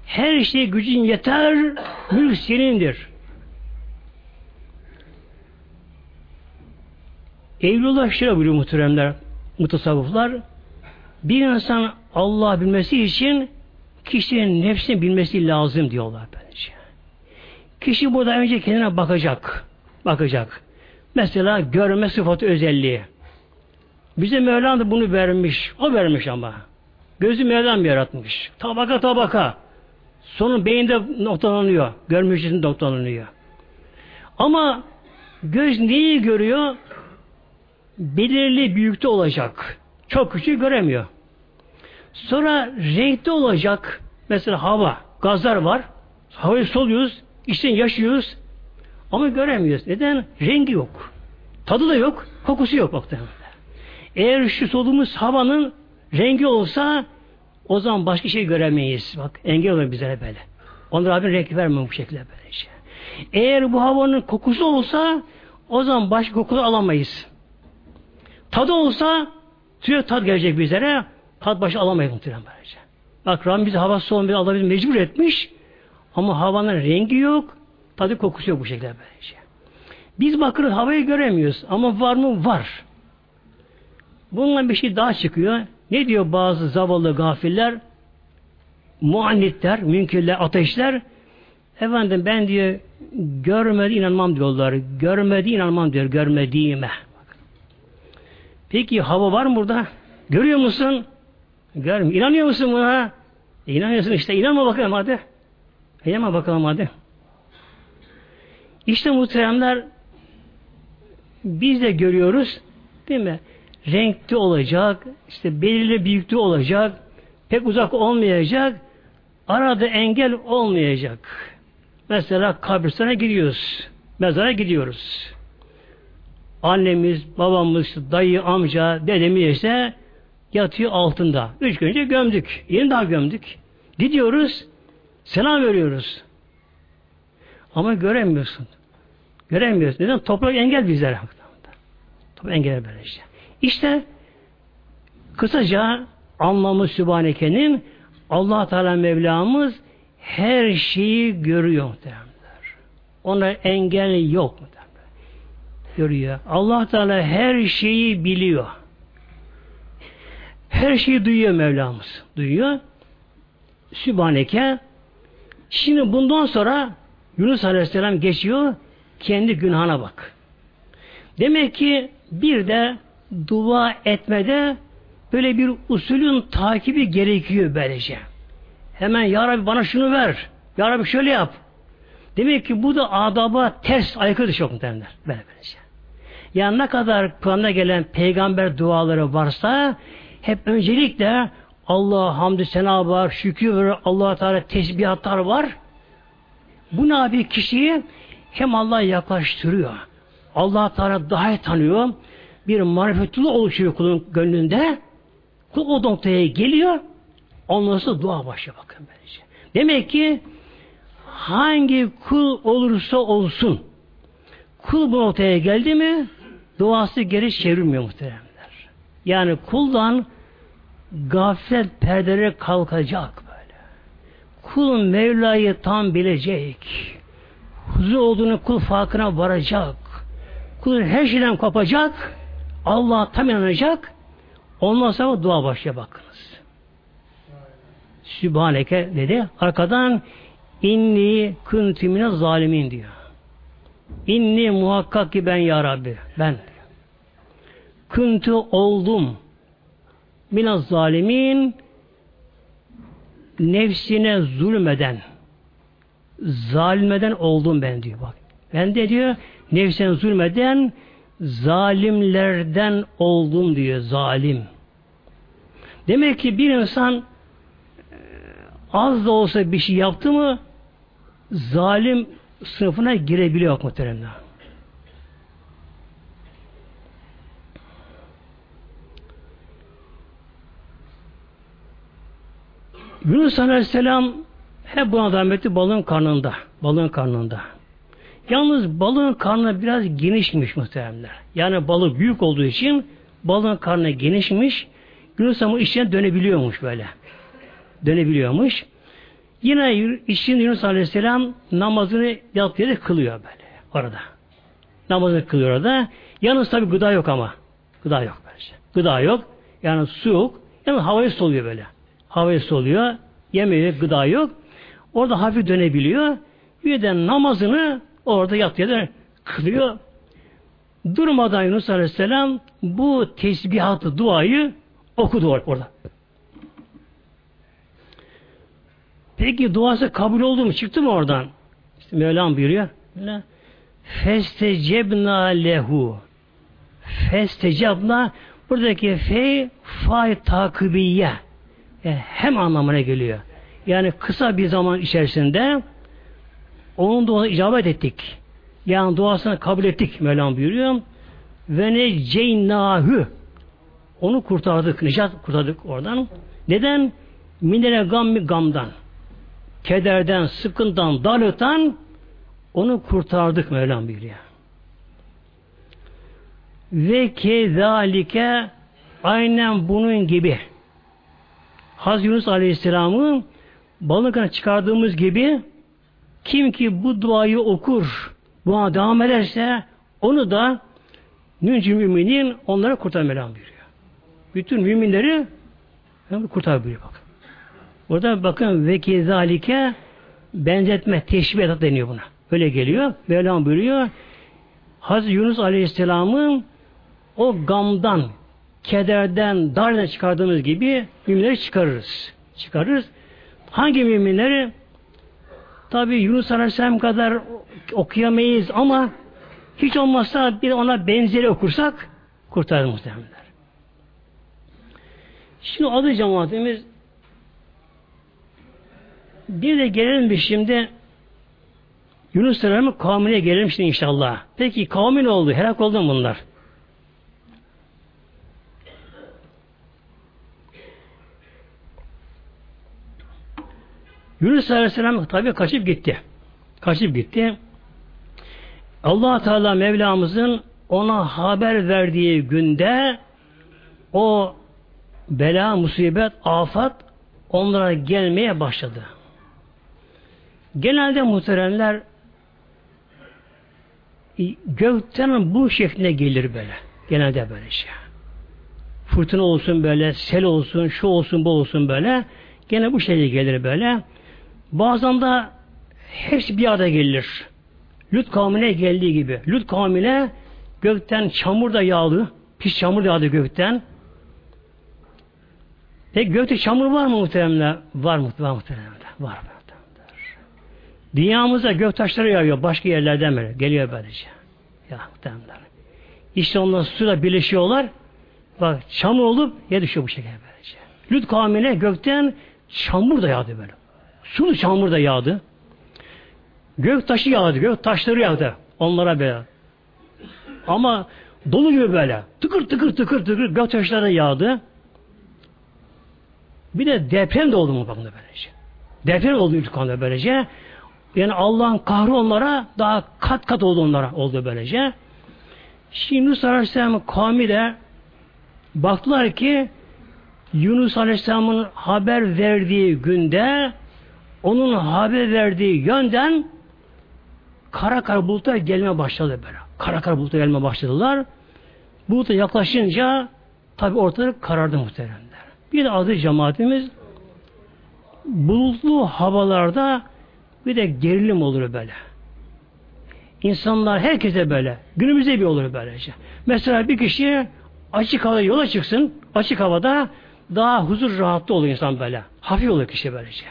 Her şeye gücün yeter. Mülk senindir. Eylullah şöyle buyuruyor muhteremler, mutasavvıflar. Bir insan Allah bilmesi için kişinin nefsini bilmesi lazım diyorlar bence. Kişi burada önce kendine bakacak. Bakacak. Mesela görme sıfatı özelliği. Bize Mevlam da bunu vermiş. O vermiş ama. Gözü Mevlam yaratmış. Tabaka tabaka. Sonun beyinde noktalanıyor. Görme için noktalanıyor. Ama göz neyi görüyor? Belirli büyükte olacak. Çok küçük göremiyor. Sonra renkte olacak. Mesela hava, gazlar var. Havayı soluyoruz, içten yaşıyoruz. Ama göremiyoruz. Neden? Rengi yok. Tadı da yok, kokusu yok muhtemelen. Eğer şu soluğumuz havanın rengi olsa o zaman başka şey göremeyiz. Bak engel oluyor bize böyle. Onlar Rabbin renk vermiyor bu şekilde böylece. Şey. Eğer bu havanın kokusu olsa o zaman başka kokuları alamayız. Tadı olsa sürekli tad gelecek bizlere. Tad başı alamayız muhtemelen böylece. Bak Rabbim bizi hava soğumayı alabilir mecbur etmiş. Ama havanın rengi yok. Tadı kokusu yok bu şekilde böylece. Biz bakırız havayı göremiyoruz. Ama var mı? Var. Bununla bir şey daha çıkıyor. Ne diyor bazı zavallı gafiller? Muannitler, münkirler, ateşler. Efendim ben diyor görmedi inanmam diyorlar. Görmedi inanmam diyor. Görmediğime. Peki hava var mı burada? Görüyor musun? Görmüyor. İnanıyor musun buna? E, inanıyorsun işte. İnanma bakalım hadi. İnanma bakalım hadi. İşte muhteremler biz de görüyoruz değil mi? Renkli olacak, işte belirli büyüklüğü olacak, pek uzak olmayacak, arada engel olmayacak. Mesela kabristana gidiyoruz, mezara gidiyoruz. Annemiz, babamız, dayı, amca, dedemiz ise yatıyor altında. Üç gün önce gömdük. Yeni daha gömdük. Gidiyoruz, selam veriyoruz. Ama göremiyorsun. Göremiyorsun. Neden? Toprak engel bizlere. Toprak engel böyle işte. Kısaca anlamı Sübhaneke'nin allah Teala Mevlamız her şeyi görüyor muhtemelenler. Ona engel yok muhtemelen. Görüyor. allah Teala her şeyi biliyor. Her şeyi duyuyor Mevlamız. Duyuyor. Sübhaneke Şimdi bundan sonra Yunus Aleyhisselam geçiyor kendi günahına bak. Demek ki bir de dua etmede böyle bir usulün takibi gerekiyor böylece. Hemen Ya Rabbi bana şunu ver. Ya Rabbi şöyle yap. Demek ki bu da adaba ters aykırı çok muhtemelenler. Böyle böylece. Yani ne kadar Kur'an'da gelen peygamber duaları varsa hep öncelikle Allah hamdü sena var, şükür var, allah Teala tesbihatlar var. Bu ne kişiyi hem Allah'a yaklaştırıyor. allah Teala daha iyi tanıyor. Bir marifetullah oluşuyor kulun gönlünde. Kul o noktaya geliyor. Ondan sonra dua başlıyor bakın böylece. Demek ki hangi kul olursa olsun kul bu noktaya geldi mi duası geri çevirmiyor muhteremler. Yani kuldan gaflet perdeleri kalkacak böyle. Kul Mevla'yı tam bilecek. Huzur olduğunu kul farkına varacak. Kul her şeyden kopacak. Allah'a tam inanacak. Ondan sonra dua başlıyor bakınız. Sübhaneke dedi. Arkadan inni kuntimine zalimin diyor. İnni muhakkak ki ben ya Rabbi. Ben. Kuntu oldum. Minaz zalimin nefsine zulmeden zalimeden oldum ben diyor bak. Ben de diyor nefsine zulmeden zalimlerden oldum diyor zalim. Demek ki bir insan e, az da olsa bir şey yaptı mı zalim sınıfına girebiliyor muhteremler. Yunus Aleyhisselam hep buna devam etti balığın karnında. Balığın karnında. Yalnız balığın karnı biraz genişmiş muhteremler. Yani balık büyük olduğu için balığın karnı genişmiş. Yunus ama içine dönebiliyormuş böyle. Dönebiliyormuş. Yine için Yunus Aleyhisselam namazını yattığı yerde kılıyor böyle orada. Namazını kılıyor orada. Yalnız tabi gıda yok ama. Gıda yok böylece. Gıda yok. Yani su yok. Yani havayı soluyor böyle. Havayı soluyor. Yemeği, gıda yok. Orada hafif dönebiliyor. Bir de namazını orada yattığı yerde kılıyor. Durmadan Yunus Aleyhisselam bu tesbihatı, duayı okudu orada. Peki duası kabul oldu mu? Çıktı mı oradan? İşte Mevlam buyuruyor. Festecebna lehu. Festecebna buradaki fe fay takibiye. Yani hem anlamına geliyor. Yani kısa bir zaman içerisinde onun duasına icabet ettik. Yani duasını kabul ettik Mevlam buyuruyor. Ve ne ceynahü onu kurtardık, necat kurtardık oradan. Neden? Minere gammi gamdan. Kederden, sıkıntıdan, darlıktan onu kurtardık Mevlam buyuruyor. Ve kezalike aynen bunun gibi Haz Yunus Aleyhisselam'ı balıkına çıkardığımız gibi kim ki bu duayı okur, buna devam ederse onu da nüncü müminin onlara kurtar Mevlam buyuruyor. Bütün müminleri kurtar buyuruyor bak. Burada bakın ve kezalike benzetme, teşbih deniyor buna. Öyle geliyor. Mevlam buyuruyor. Hazreti Yunus Aleyhisselam'ın o gamdan, kederden, dardan çıkardığımız gibi müminleri çıkarırız. Çıkarırız. Hangi müminleri? Tabi Yunus Aleyhisselam kadar okuyamayız ama hiç olmazsa bir ona benzeri okursak kurtarır muhtemelenler. Şimdi adı cemaatimiz bir de gelelim bir şimdi Yunus Aleyhisselam'ın kavmine gelelim şimdi inşallah. Peki kavmi oldu? Helak oldu mu bunlar? Yunus Aleyhisselam tabi kaçıp gitti. Kaçıp gitti. allah Teala Mevlamızın ona haber verdiği günde o bela, musibet, afat onlara gelmeye başladı. Genelde muhteremler gökten bu şeklinde gelir böyle. Genelde böyle şey. Fırtına olsun böyle, sel olsun, şu olsun, bu olsun böyle. Gene bu şekilde gelir böyle. Bazen de hepsi bir arada gelir. Lut kavmine geldiği gibi. Lut kavmine gökten çamur da yağdı. Pis çamur da yağdı gökten. Peki gökte çamur var mı muhteremler? Var mı? Var muhteremler. Var mı? Dünyamıza gök taşları yağıyor başka yerlerden böyle. Geliyor böylece. Ya muhteremler. İşte onlar suyla birleşiyorlar. Bak çamur olup ya düşüyor bu şekilde böylece. Lut kavmine gökten çamur da yağdı böyle. Sulu çamur da yağdı. Gök taşı yağdı. Gök taşları yağdı. Onlara böyle. Ama dolu gibi böyle. Tıkır tıkır tıkır tıkır gök taşları yağdı. Bir de deprem de oldu mu bakın böylece. Deprem oldu ülkanda böylece. Yani Allah'ın kahrı onlara daha kat kat oldu onlara oldu böylece. Şimdi Yunus Aleyhisselam'ın kavmi de baktılar ki Yunus Aleyhisselam'ın haber verdiği günde onun haber verdiği yönden kara kara bulutlar gelmeye başladı böyle. Kara kara bulutlar gelmeye başladılar. Buluta yaklaşınca tabi ortalık karardı muhteremler. Bir de adı cemaatimiz bulutlu havalarda bir de gerilim olur böyle. İnsanlar herkese böyle. Günümüzde bir olur böylece. Mesela bir kişi açık havada yola çıksın. Açık havada daha huzur rahatlı olur insan böyle. Hafif olur kişi böylece.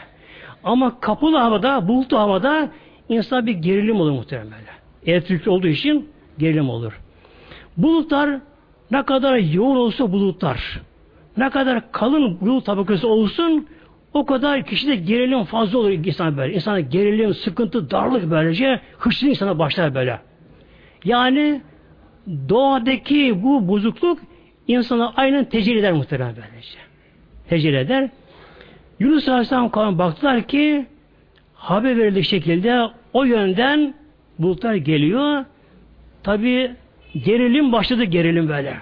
Ama kapalı havada, bulutlu havada insan bir gerilim olur muhtemelen böyle. Elektrikli olduğu için gerilim olur. Bulutlar ne kadar yoğun olsa bulutlar, ne kadar kalın bulut tabakası olsun o kadar kişide gerilim fazla olur insan böyle. İnsana gerilim, sıkıntı, darlık böylece hırslı insana başlar böyle. Yani doğadaki bu bozukluk insana aynen tecelli eder muhtemelen böylece. Tecelli eder. Yunus Aleyhisselam kavmi baktılar ki haber verildiği şekilde o yönden bulutlar geliyor. Tabi gerilim başladı gerilim böyle.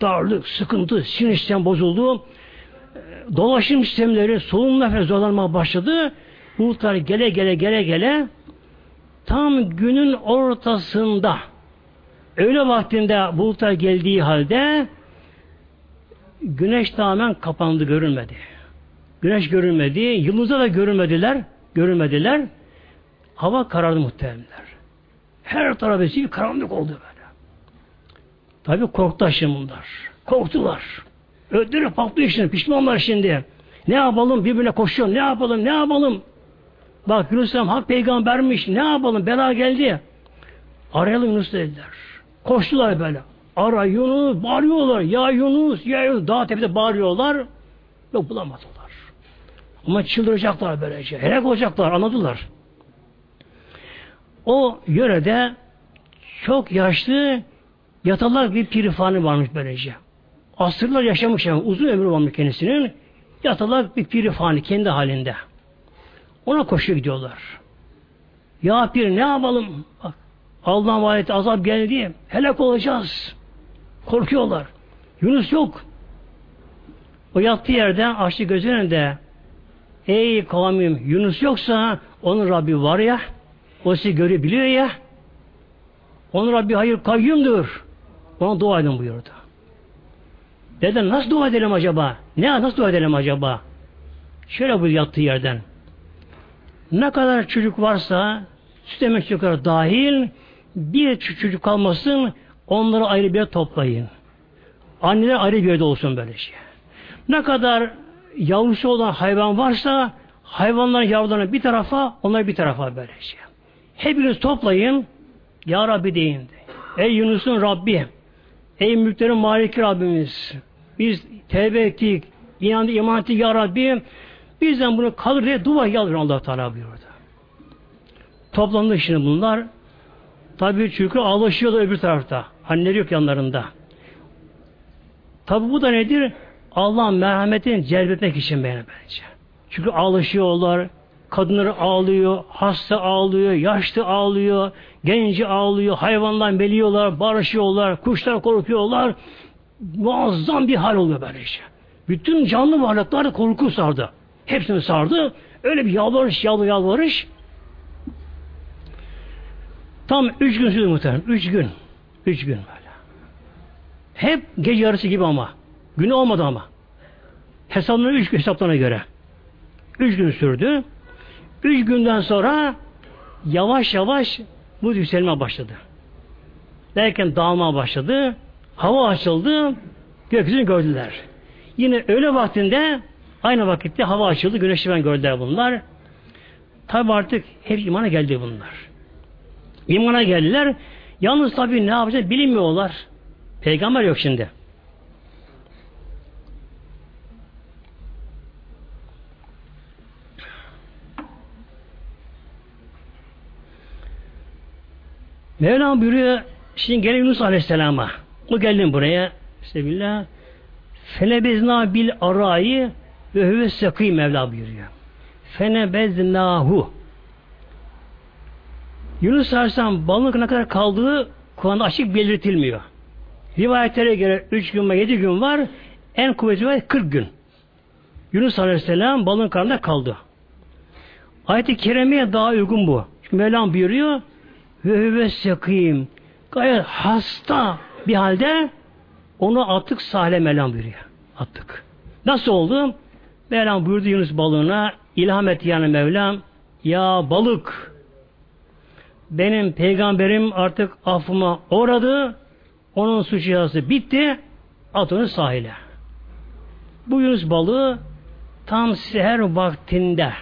Darlık, sıkıntı, sinir sistem bozuldu. Dolaşım sistemleri solunum nefes zorlanmaya başladı. Bulutlar gele gele gele gele tam günün ortasında öğle vaktinde bulutlar geldiği halde güneş tamamen kapandı görünmedi. Güneş görünmedi, yıldızlar da görünmediler, görünmediler. Hava karardı muhtemelenler. Her tarafı karanlık oldu böyle. Tabi korktu bunlar. Korktular. Öldürüp patlıyor şimdi. Pişmanlar şimdi. Ne yapalım? Birbirine koşuyor. Ne yapalım? Ne yapalım? Bak Yunus hak peygambermiş. Ne yapalım? Bela geldi. Arayalım Yunus dediler. Koştular böyle. Ara Yunus. Bağırıyorlar. Ya Yunus. Ya Yunus. Dağ tepede bağırıyorlar. Yok bulamadılar. Ama çıldıracaklar böylece. Helak olacaklar. Anladılar. O yörede çok yaşlı yatalak bir pirifani varmış böylece. Asırlar yaşamış yani uzun ömrü varmış kendisinin. Yatalak bir pirifani kendi halinde. Ona koşuyor gidiyorlar. Ya pir ne yapalım? Bak, Allah'ın valeti azap geldi. Helak olacağız. Korkuyorlar. Yunus yok. O yattığı yerden açtı gözünde Ey kavmim Yunus yoksa onun Rabbi var ya o sizi görebiliyor ya onun Rabbi hayır kayyumdur. Ona dua edin buyurdu. Dedi nasıl dua edelim acaba? Ne nasıl dua edelim acaba? Şöyle bu yattığı yerden. Ne kadar çocuk varsa süt emek çocuklar dahil bir çocuk kalmasın onları ayrı bir yere toplayın. Anneler ayrı bir yerde olsun böyle şey. Ne kadar yavrusu olan hayvan varsa hayvanların yavrularını bir tarafa onları bir tarafa böyle şey. Hepiniz toplayın Ya Rabbi deyin. Ey Yunus'un Rabbi Ey mülklerin maliki Rabbimiz biz tevbe ettik inandık iman ettik Ya Rabbi bizden bunu kalır diye dua yalvarın allah Teala buyurdu. Toplandı şimdi bunlar. Tabi çünkü ağlaşıyorlar öbür tarafta. Anneleri yok yanlarında. Tabi bu da nedir? Allah'ın merhametini celbetmek için beni bence. Çünkü ağlaşıyorlar, kadınları ağlıyor, hasta ağlıyor, yaşlı ağlıyor, genci ağlıyor, hayvanlar beliyorlar, barışıyorlar, kuşlar korkuyorlar. Muazzam bir hal oluyor böyle işte. Bütün canlı varlıklar korku sardı. Hepsini sardı. Öyle bir yalvarış, yalvarış, yalvarış. Tam üç gün sürdü muhtemelen. Üç gün. Üç gün böyle. Hep gece yarısı gibi ama. Günü olmadı ama. Hesapları üç gün hesaplarına göre. Üç gün sürdü. Üç günden sonra yavaş yavaş bu yükselme başladı. Derken dağılma başladı. Hava açıldı. Gökyüzünü gördüler. Yine öğle vaktinde aynı vakitte hava açıldı. Güneşi ben gördüler bunlar. Tabi artık hep imana geldi bunlar. İmana geldiler. Yalnız tabi ne yapacak bilmiyorlar. Peygamber yok şimdi. Mevlam buyuruyor şimdi gelin Yunus Aleyhisselam'a. O geldim buraya. Sebillah. Fenebezna bil arayı ve hüve sekî Mevla buyuruyor. Fenebeznahu Yunus Aleyhisselam balığın ne kadar kaldığı Kur'an'da açık belirtilmiyor. Rivayetlere göre 3 gün ve 7 gün var. En kuvvetli var 40 gün. Yunus Aleyhisselam balığın karnında kaldı. Ayet-i Kerime'ye daha uygun bu. Çünkü Mevlam buyuruyor ve hüve sekîm gayet hasta bir halde onu attık sahile Mevlam buyuruyor. Attık. Nasıl oldu? Mevlam buyurdu Yunus balığına ilham etti yani Mevlam ya balık benim peygamberim artık affıma uğradı onun suç cezası bitti at onu sahile. Bu Yunus balığı tam seher vaktinde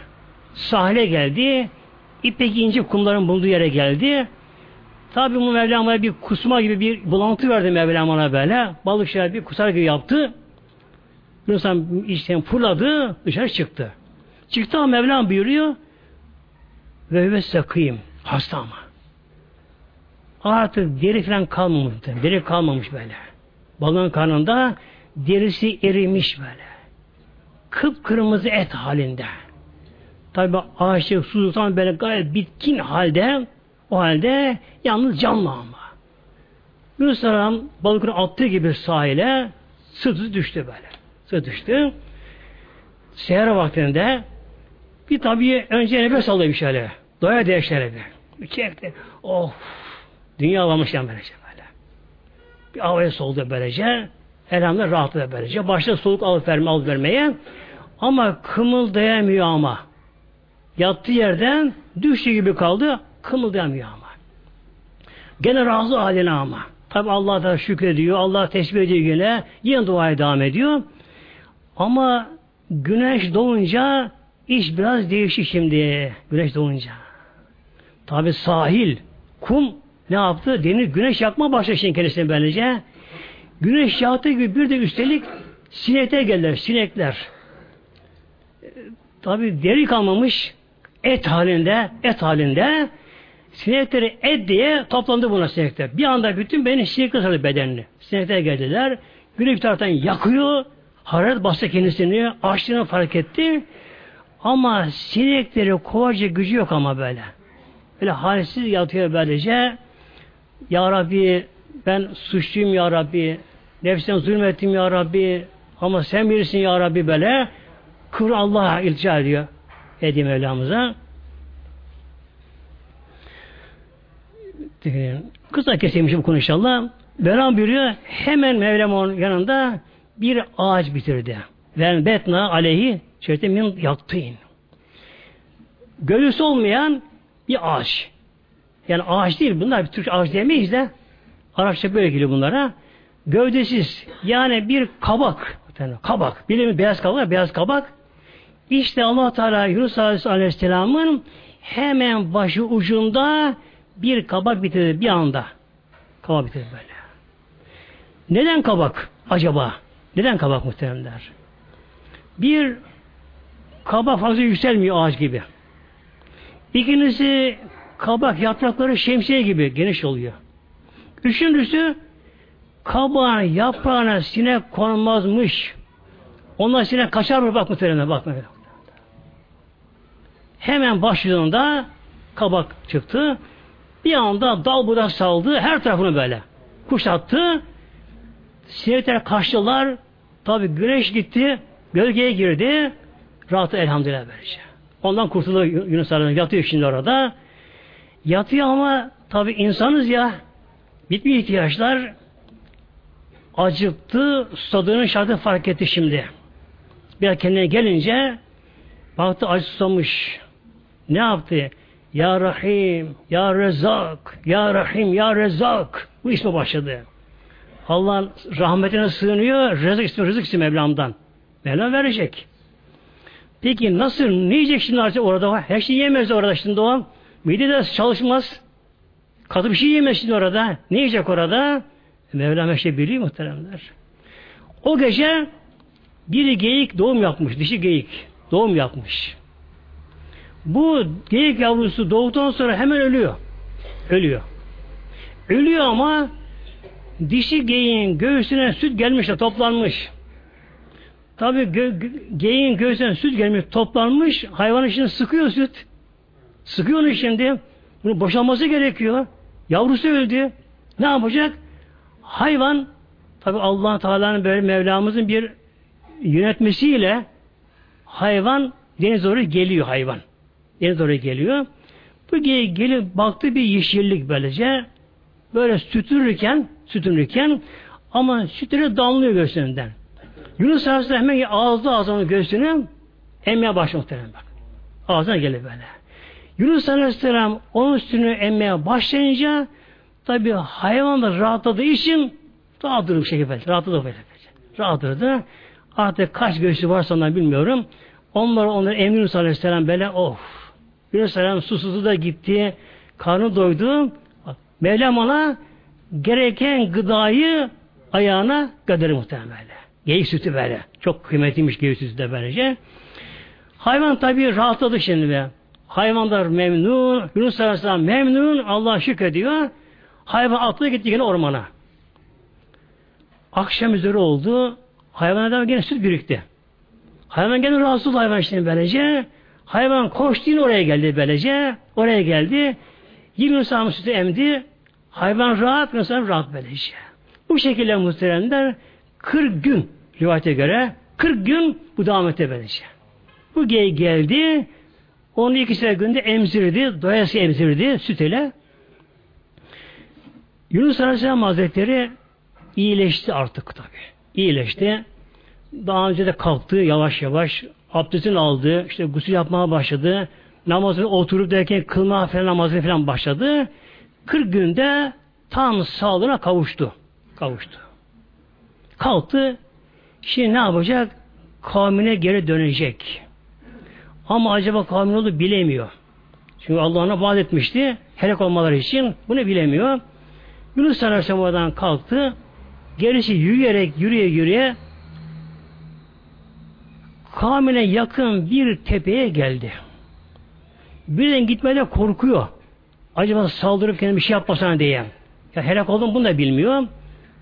sahile geldi. İpek ince kumların bulunduğu yere geldi. Tabi bu Mevlam bir kusma gibi bir bulantı verdi Mevlam ona böyle. Balık şöyle bir kusar gibi yaptı. Yunus işte fırladı, dışarı çıktı. Çıktı ama Mevlam buyuruyor ve ve sakıyım. Hasta ama. Artık deri falan kalmamış. Deri kalmamış böyle. Balığın karnında derisi erimiş böyle. Kıpkırmızı et halinde. Tabi ağaçlık susuzluktan böyle gayet bitkin halde O halde yalnız canlı ama. Yunus Aleyhisselam balıkın attığı gibi sahile sırtı düştü böyle. Sırtı düştü. Seher vaktinde bir tabii önce nefes alıyor bir şöyle. Doya diye şöyle bir. Çekti. Oh. Dünya alamış yani böylece böyle. Bir havaya soldu böylece. Elhamdülillah rahatladı böylece. Başta soluk alıp verme, alıp vermeye. Ama kımıldayamıyor ama. Yattığı yerden düştü gibi kaldı. Kımıldayamıyor ama. Gene razı haline ama. Tabi Allah da şükrediyor. Allah tesbih ediyor yine. Yine duaya devam ediyor. Ama güneş doğunca iş biraz değişik şimdi. Güneş doğunca. Tabi sahil, kum ne yaptı? Deniz güneş yakma başladı şimdi kendisine böylece. Güneş yaktığı gibi bir de üstelik sinekler geldiler. Sinekler. Tabi deri kalmamış et halinde, et halinde sinekleri et diye toplandı buna sinekler. Bir anda bütün beni sinekler sardı bedenini. Sinekler geldiler. Güneş bir taraftan yakıyor. Hararet bastı kendisini. Açlığını fark etti. Ama sinekleri kovacak gücü yok ama böyle. Böyle halsiz yatıyor böylece. Ya Rabbi ben suçluyum Ya Rabbi. Nefsine zulmettim Ya Rabbi. Ama sen bilirsin Ya Rabbi böyle. Kıvır Allah'a iltica ediyor. Ediyor Mevlamıza. Kısa keseyim bu konu inşallah. Mevlam buyuruyor. Hemen Mevlam onun yanında bir ağaç bitirdi. Ve betna aleyhi şerite min yaktın. Gölüsü olmayan bir ağaç. Yani ağaç değil bunlar. Bir Türk ağaç diyemeyiz de. Arapça böyle geliyor bunlara. Gövdesiz. Yani bir kabak. Kabak. Bildiğimiz beyaz kabak, beyaz kabak. İşte allah Teala Yunus Aleyhisselam'ın hemen başı ucunda bir kabak bitirdi bir anda. Kabak bitirdi böyle. Neden kabak acaba? Neden kabak muhteremler? Bir kabak fazla yükselmiyor ağaç gibi. İkincisi kabak yaprakları şemsiye gibi geniş oluyor. Üçüncüsü kabağın yaprağına sinek konmazmış. Onlar sinek kaçar mı bak muhtemelen bak. Hemen başlığında kabak çıktı. Bir anda dal budak saldı her tarafını böyle. Kuşattı. Sinekler kaçtılar. Tabi güneş gitti. Gölgeye girdi. Rahatı elhamdülillah böylece. Ondan kurtuldu Yunus Aleyhisselam. Yatıyor şimdi orada. Yatıyor ama tabi insanız ya. Bitmiyor ihtiyaçlar. Acıktı. Susadığının şartı fark etti şimdi. Biraz kendine gelince baktı acı susamış. Ne yaptı? Ya Rahim, Ya Rezak, Ya Rahim, Ya Rezak. Bu isme başladı. Allah'ın rahmetine sığınıyor. Rezak ismi, rızık ismi Mevlam'dan. Mevlam verecek. Peki nasıl, ne yiyecek şimdi artık orada? Her şeyi yemez orada şimdi o. Mide de çalışmaz. Katı bir şey yemez şimdi orada. Ne yiyecek orada? Mevlam her şey biliyor muhteremler. O gece bir geyik doğum yapmış. Dişi geyik. Doğum yapmış. Bu geyik yavrusu doğduktan sonra hemen ölüyor. Ölüyor. Ölüyor ama dişi geyiğin göğsüne süt gelmiş de toplanmış. Tabi gö geyiğin göğsüne süt gelmiş toplanmış. Hayvanın içine sıkıyor süt. Sıkıyor onu şimdi. Bunu boşalması gerekiyor. Yavrusu öldü. Ne yapacak? Hayvan tabi allah Teala'nın böyle Mevlamızın bir yönetmesiyle hayvan deniz doğru geliyor hayvan. Deniz doğru geliyor. Bu gelip baktı bir yeşillik böylece böyle sütürürken sütürürken ama sütleri damlıyor göğsünden. Yunus Aleyhisselam hemen ağızda ağzına göğsünü emmeye başladı muhtemelen bak. Ağzına gelir böyle. Yunus Aleyhisselam onun üstünü emmeye başlayınca tabi hayvan da rahatladığı için rahat durur bir şekilde. Rahatladı böyle. Rahat durdu. Artık kaç göğsü varsa ondan bilmiyorum. Onlar onları emri Yunus Aleyhisselam böyle of. Yunus Aleyhisselam susuzdu da gitti. Karnı doydu. Mevlam ona gereken gıdayı ayağına gönderir muhtemelen böyle. Geyik sütü böyle. Çok kıymetliymiş geyik sütü de böylece. Hayvan tabi rahatladı şimdi be. Hayvanlar memnun. Yunus Aleyhisselam memnun. Allah şükrediyor. Hayvan atladı gitti yine ormana. Akşam üzeri oldu. Hayvana gene süt birikti. Hayvan gene rahatsız hayvan şimdi böylece. Hayvan koştu yine oraya geldi böylece. Oraya geldi. 20 saat sütü emdi. Hayvan rahat, insan rahat böylece. Bu şekilde muhteremler 40 gün rivayete göre 40 gün bu devam etti böylece. Bu gey geldi. Onu iki günde emzirdi. Doyası emzirdi süt ile. Yunus Aleyhisselam Hazretleri iyileşti artık tabi. İyileşti. Daha önce de kalktı yavaş yavaş. Abdestini aldı. işte gusül yapmaya başladı. Namazını oturup derken kılma falan namazını falan başladı. 40 günde tam sağlığına kavuştu. Kavuştu. Kalktı. Şimdi ne yapacak? Kavmine geri dönecek. Ama acaba kavmin oldu bilemiyor. Çünkü Allah ona vaat etmişti. Helak olmaları için bunu bilemiyor. Yunus Aleyhisselam kalktı. Gerisi yürüyerek yürüye yürüye kavmine yakın bir tepeye geldi. Birden gitmede korkuyor. Acaba saldırıp kendine bir şey yapmasana diye. Ya helak oldum bunu da bilmiyor.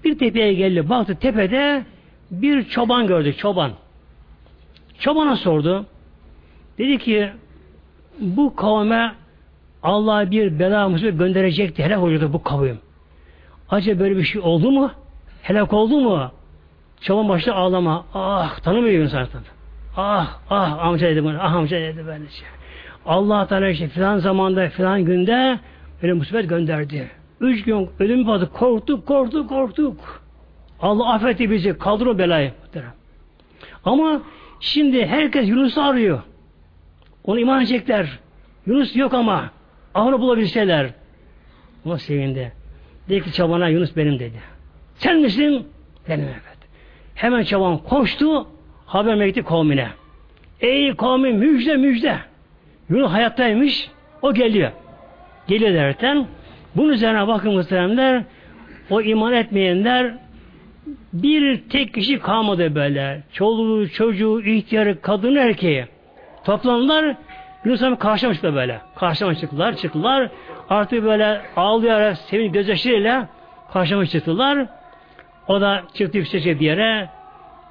Bir tepeye geldi. Baktı tepede bir çoban gördü. Çoban. Çobana sordu. Dedi ki bu kavme Allah bir bela musibet gönderecekti. Helak olacaktı bu kavim. Acaba böyle bir şey oldu mu? Helak oldu mu? Çoban başta ağlama. Ah tanımıyor insan tabi. Ah ah amca dedi bana. Ah amca dedi ben şey. Allah Teala işte filan zamanda filan günde böyle musibet gönderdi. Üç gün ölüm vardı. Korktuk korktuk korktuk. Allah affetti bizi. Kaldır o belayı. Ama şimdi herkes Yunus'u arıyor. Onu iman edecekler. Yunus yok ama. Ahını bulabilseler. Ama sevindi. Dedi ki çabana Yunus benim dedi. Sen misin? Benim evet. Hemen çaban koştu. Haber mekti kavmine. Ey kavmin müjde müjde. Yunus hayattaymış. O geliyor. Geliyor derken bunun üzerine bakın muhteremler o iman etmeyenler bir tek kişi kalmadı böyle. Çoluğu, çocuğu, ihtiyarı, kadın, erkeği. Toplandılar. Yunus Emre karşıma böyle. Karşıma çıktılar, çıktılar. Artık böyle ağlayarak, sevin gözyaşlarıyla karşıma çıktılar. O da çıktı yüksekçe bir yere.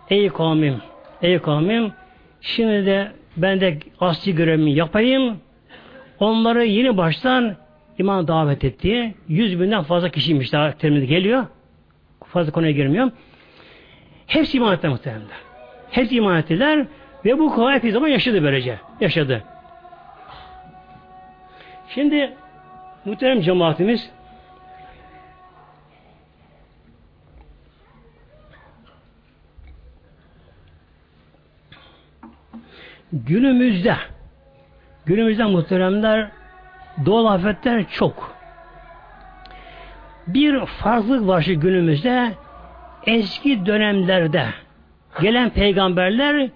Ey kavmim, ey kavmim, şimdi de ben de asli görevimi yapayım. Onları yeni baştan iman davet etti. Yüz binden fazla kişiymiş daha terimde geliyor. Fazla konuya girmiyorum. Hepsi iman etti muhtemelen. Hepsi iman ettiler ve bu kavga epey zaman yaşadı böylece. Yaşadı. Şimdi muhterem cemaatimiz günümüzde günümüzde muhteremler doğal afetler çok. Bir farklılık var şu günümüzde eski dönemlerde gelen peygamberler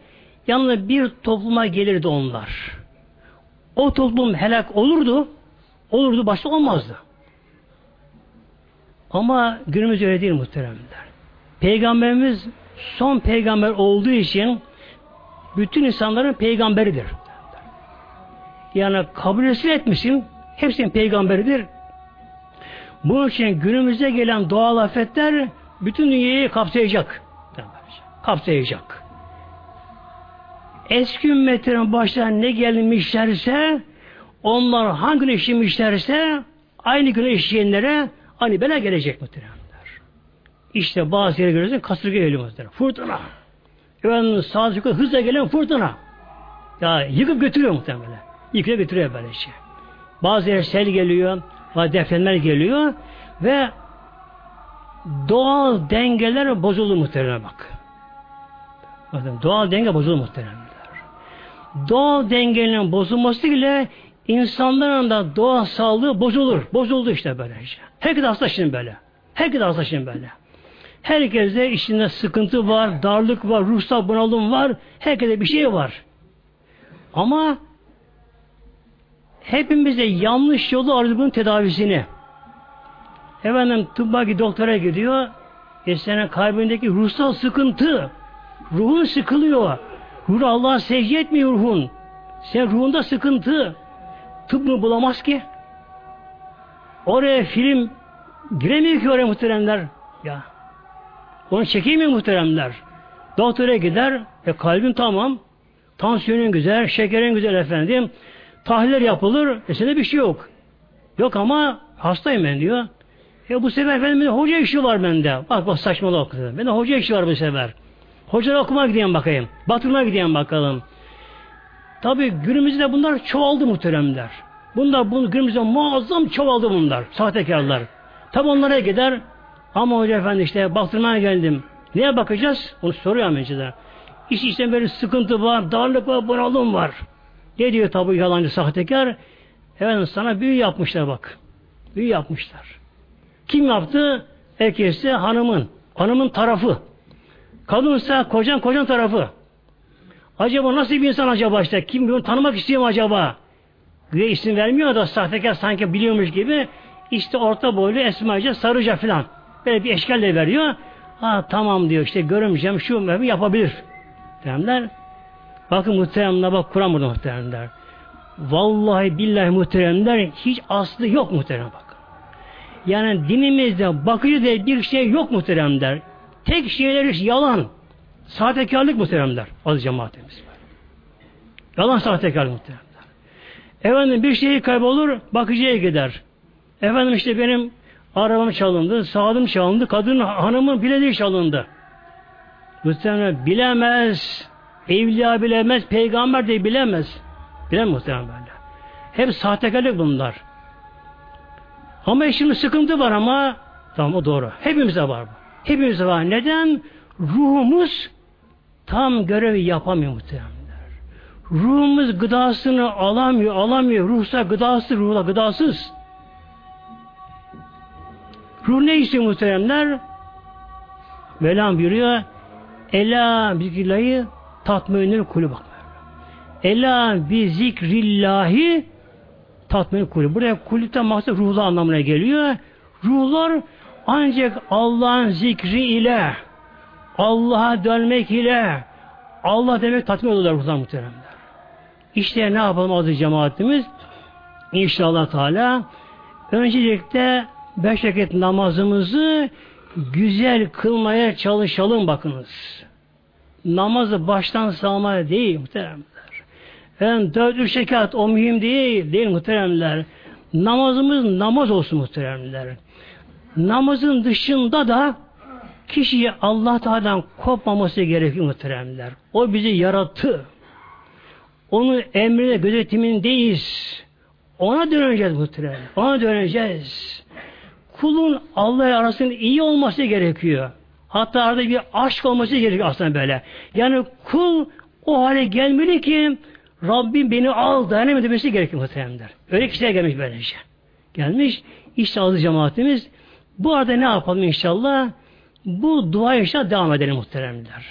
yanına bir topluma gelirdi onlar. O toplum helak olurdu, olurdu başta olmazdı. Ama günümüz öyle değil muhteremler. Peygamberimiz son peygamber olduğu için bütün insanların peygamberidir. Yani kabul etmişsin, hepsinin peygamberidir. Bunun için günümüzde gelen doğal afetler bütün dünyayı kapsayacak. Kapsayacak. Eski ümmetlerin başına ne gelmişlerse onlar hangi gün işlemişlerse aynı güne işleyenlere aynı bela gelecek muhteremler. İşte bazı yere görüyorsun kasırga geliyor muhterem. Fırtına. Efendim sağ hızla gelen fırtına. Ya yıkıp götürüyor muhtemelen. Yıkıp götürüyor böyle şey. Bazı yer sel geliyor, bazı depremler geliyor ve doğal dengeler bozuldu muhtemelen bak. Bakın doğal denge bozuldu muhtemelen. Doğal dengenin bozulması ile insanların da doğal sağlığı bozulur. Bozuldu işte böylece. Herkes hasta şimdi böyle. Herkes hasta şimdi böyle. Herkeste içinde sıkıntı var, darlık var, ruhsal bunalım var. Herkese bir şey var. Ama hepimiz de yanlış yolu arıyoruz tedavisini. Efendim tıbbaki doktora gidiyor. E senin kalbindeki ruhsal sıkıntı. Ruhun sıkılıyor. Ruh Allah'a secde etmiyor ruhun. Sen ruhunda sıkıntı. Mı bulamaz ki? Oraya film giremiyor ki oraya muhteremler. Ya. Onu çekemiyor muhteremler. Doktora gider, e kalbin tamam, tansiyonun güzel, şekerin güzel efendim, tahliller yapılır, e bir şey yok. Yok ama hastayım ben diyor. E bu sefer benim hoca işi var bende. Bak bak saçmalık. Bende hoca işi var bu sefer. Hocalar okuma gideyim bakayım. Batırma gideyim bakalım. Tabi günümüzde bunlar çoğaldı muhteremler. Bunlar bunu günümüzde muazzam çoğaldı bunlar. Sahtekarlar. Tabi onlara gider. Ama hoca efendi işte baktırmaya geldim. Neye bakacağız? Onu soruyor önceden. İş işte böyle sıkıntı var, darlık var, bunalım var. Ne diyor tabi yalancı sahtekar? Efendim sana büyü yapmışlar bak. Büyü yapmışlar. Kim yaptı? Erkekse hanımın. Hanımın tarafı. Kadınsa kocan kocan tarafı. Acaba nasıl bir insan acaba işte? Kim bunu tanımak istiyor mu acaba? Güya isim vermiyor da sahtekar sanki biliyormuş gibi işte orta boylu esmerce sarıca filan. Böyle bir eşkelle veriyor. Ha tamam diyor işte görümcem şu mevmi yapabilir. Muhteremler. Bakın muhteremler bak Kur'an burada muhteremler. Vallahi billahi muhteremler hiç aslı yok muhterem bak. Yani dinimizde bakıcı diye bir şey yok muhteremler. Tek şeyler yalan. Sahtekarlık muhteremler. Az cemaatimiz. Yalan sahtekarlık muhteremler. Efendim bir şey kaybolur bakıcıya gider. Efendim işte benim arabam çalındı, saatim çalındı, kadın hanımın bileziği çalındı. Muhtemelen bilemez. Evliya bilemez, peygamber de bilemez. Bilemez muhtemelen. Hep sahtekarlık bunlar. Ama şimdi sıkıntı var ama tamam o doğru. Hepimize var bu. Hepimize var. Neden? Ruhumuz tam görevi yapamıyor muhtemelen. Ruhumuz gıdasını alamıyor, alamıyor. Ruhsa gıdası, ruhla gıdasız. Ruh ne istiyor muhteremler? Velam buyuruyor. Ela zikrillahi tatminül kulü bak. Ela bi zikrillahi tatminül kulü. Buraya kulüpten maksat ruhlu anlamına geliyor. Ruhlar ancak Allah'ın zikri ile Allah'a dönmek ile Allah demek tatmin olurlar ruhlar muhteremler. İşte ne yapalım adı cemaatimiz? İnşallah Teala öncelikle beş vakit namazımızı güzel kılmaya çalışalım bakınız. Namazı baştan sağmaya değil muhteremler. Yani dört üç rekat o mühim değil, değil muhteremler. Namazımız namaz olsun muhteremler. Namazın dışında da kişiye Allah Teala'dan kopmaması gerekiyor muhteremler. O bizi yarattı. Onun emrine gözetimindeyiz. Ona döneceğiz muhterem. Ona döneceğiz. Kulun Allah arasında iyi olması gerekiyor. Hatta arada bir aşk olması gerekiyor aslında böyle. Yani kul o hale gelmeli ki Rabbim beni al dayanamadı demesi gerekiyor muhteremler. Öyle kişiler gelmiş böylece. Gelmiş. İşte azı cemaatimiz. Bu arada ne yapalım inşallah? Bu dua inşallah devam edelim muhteremler.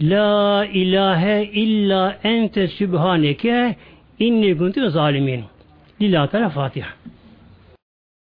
La ilahe illa ente sübhaneke inni kuntu zalimin. Lillahi Teala Fatiha.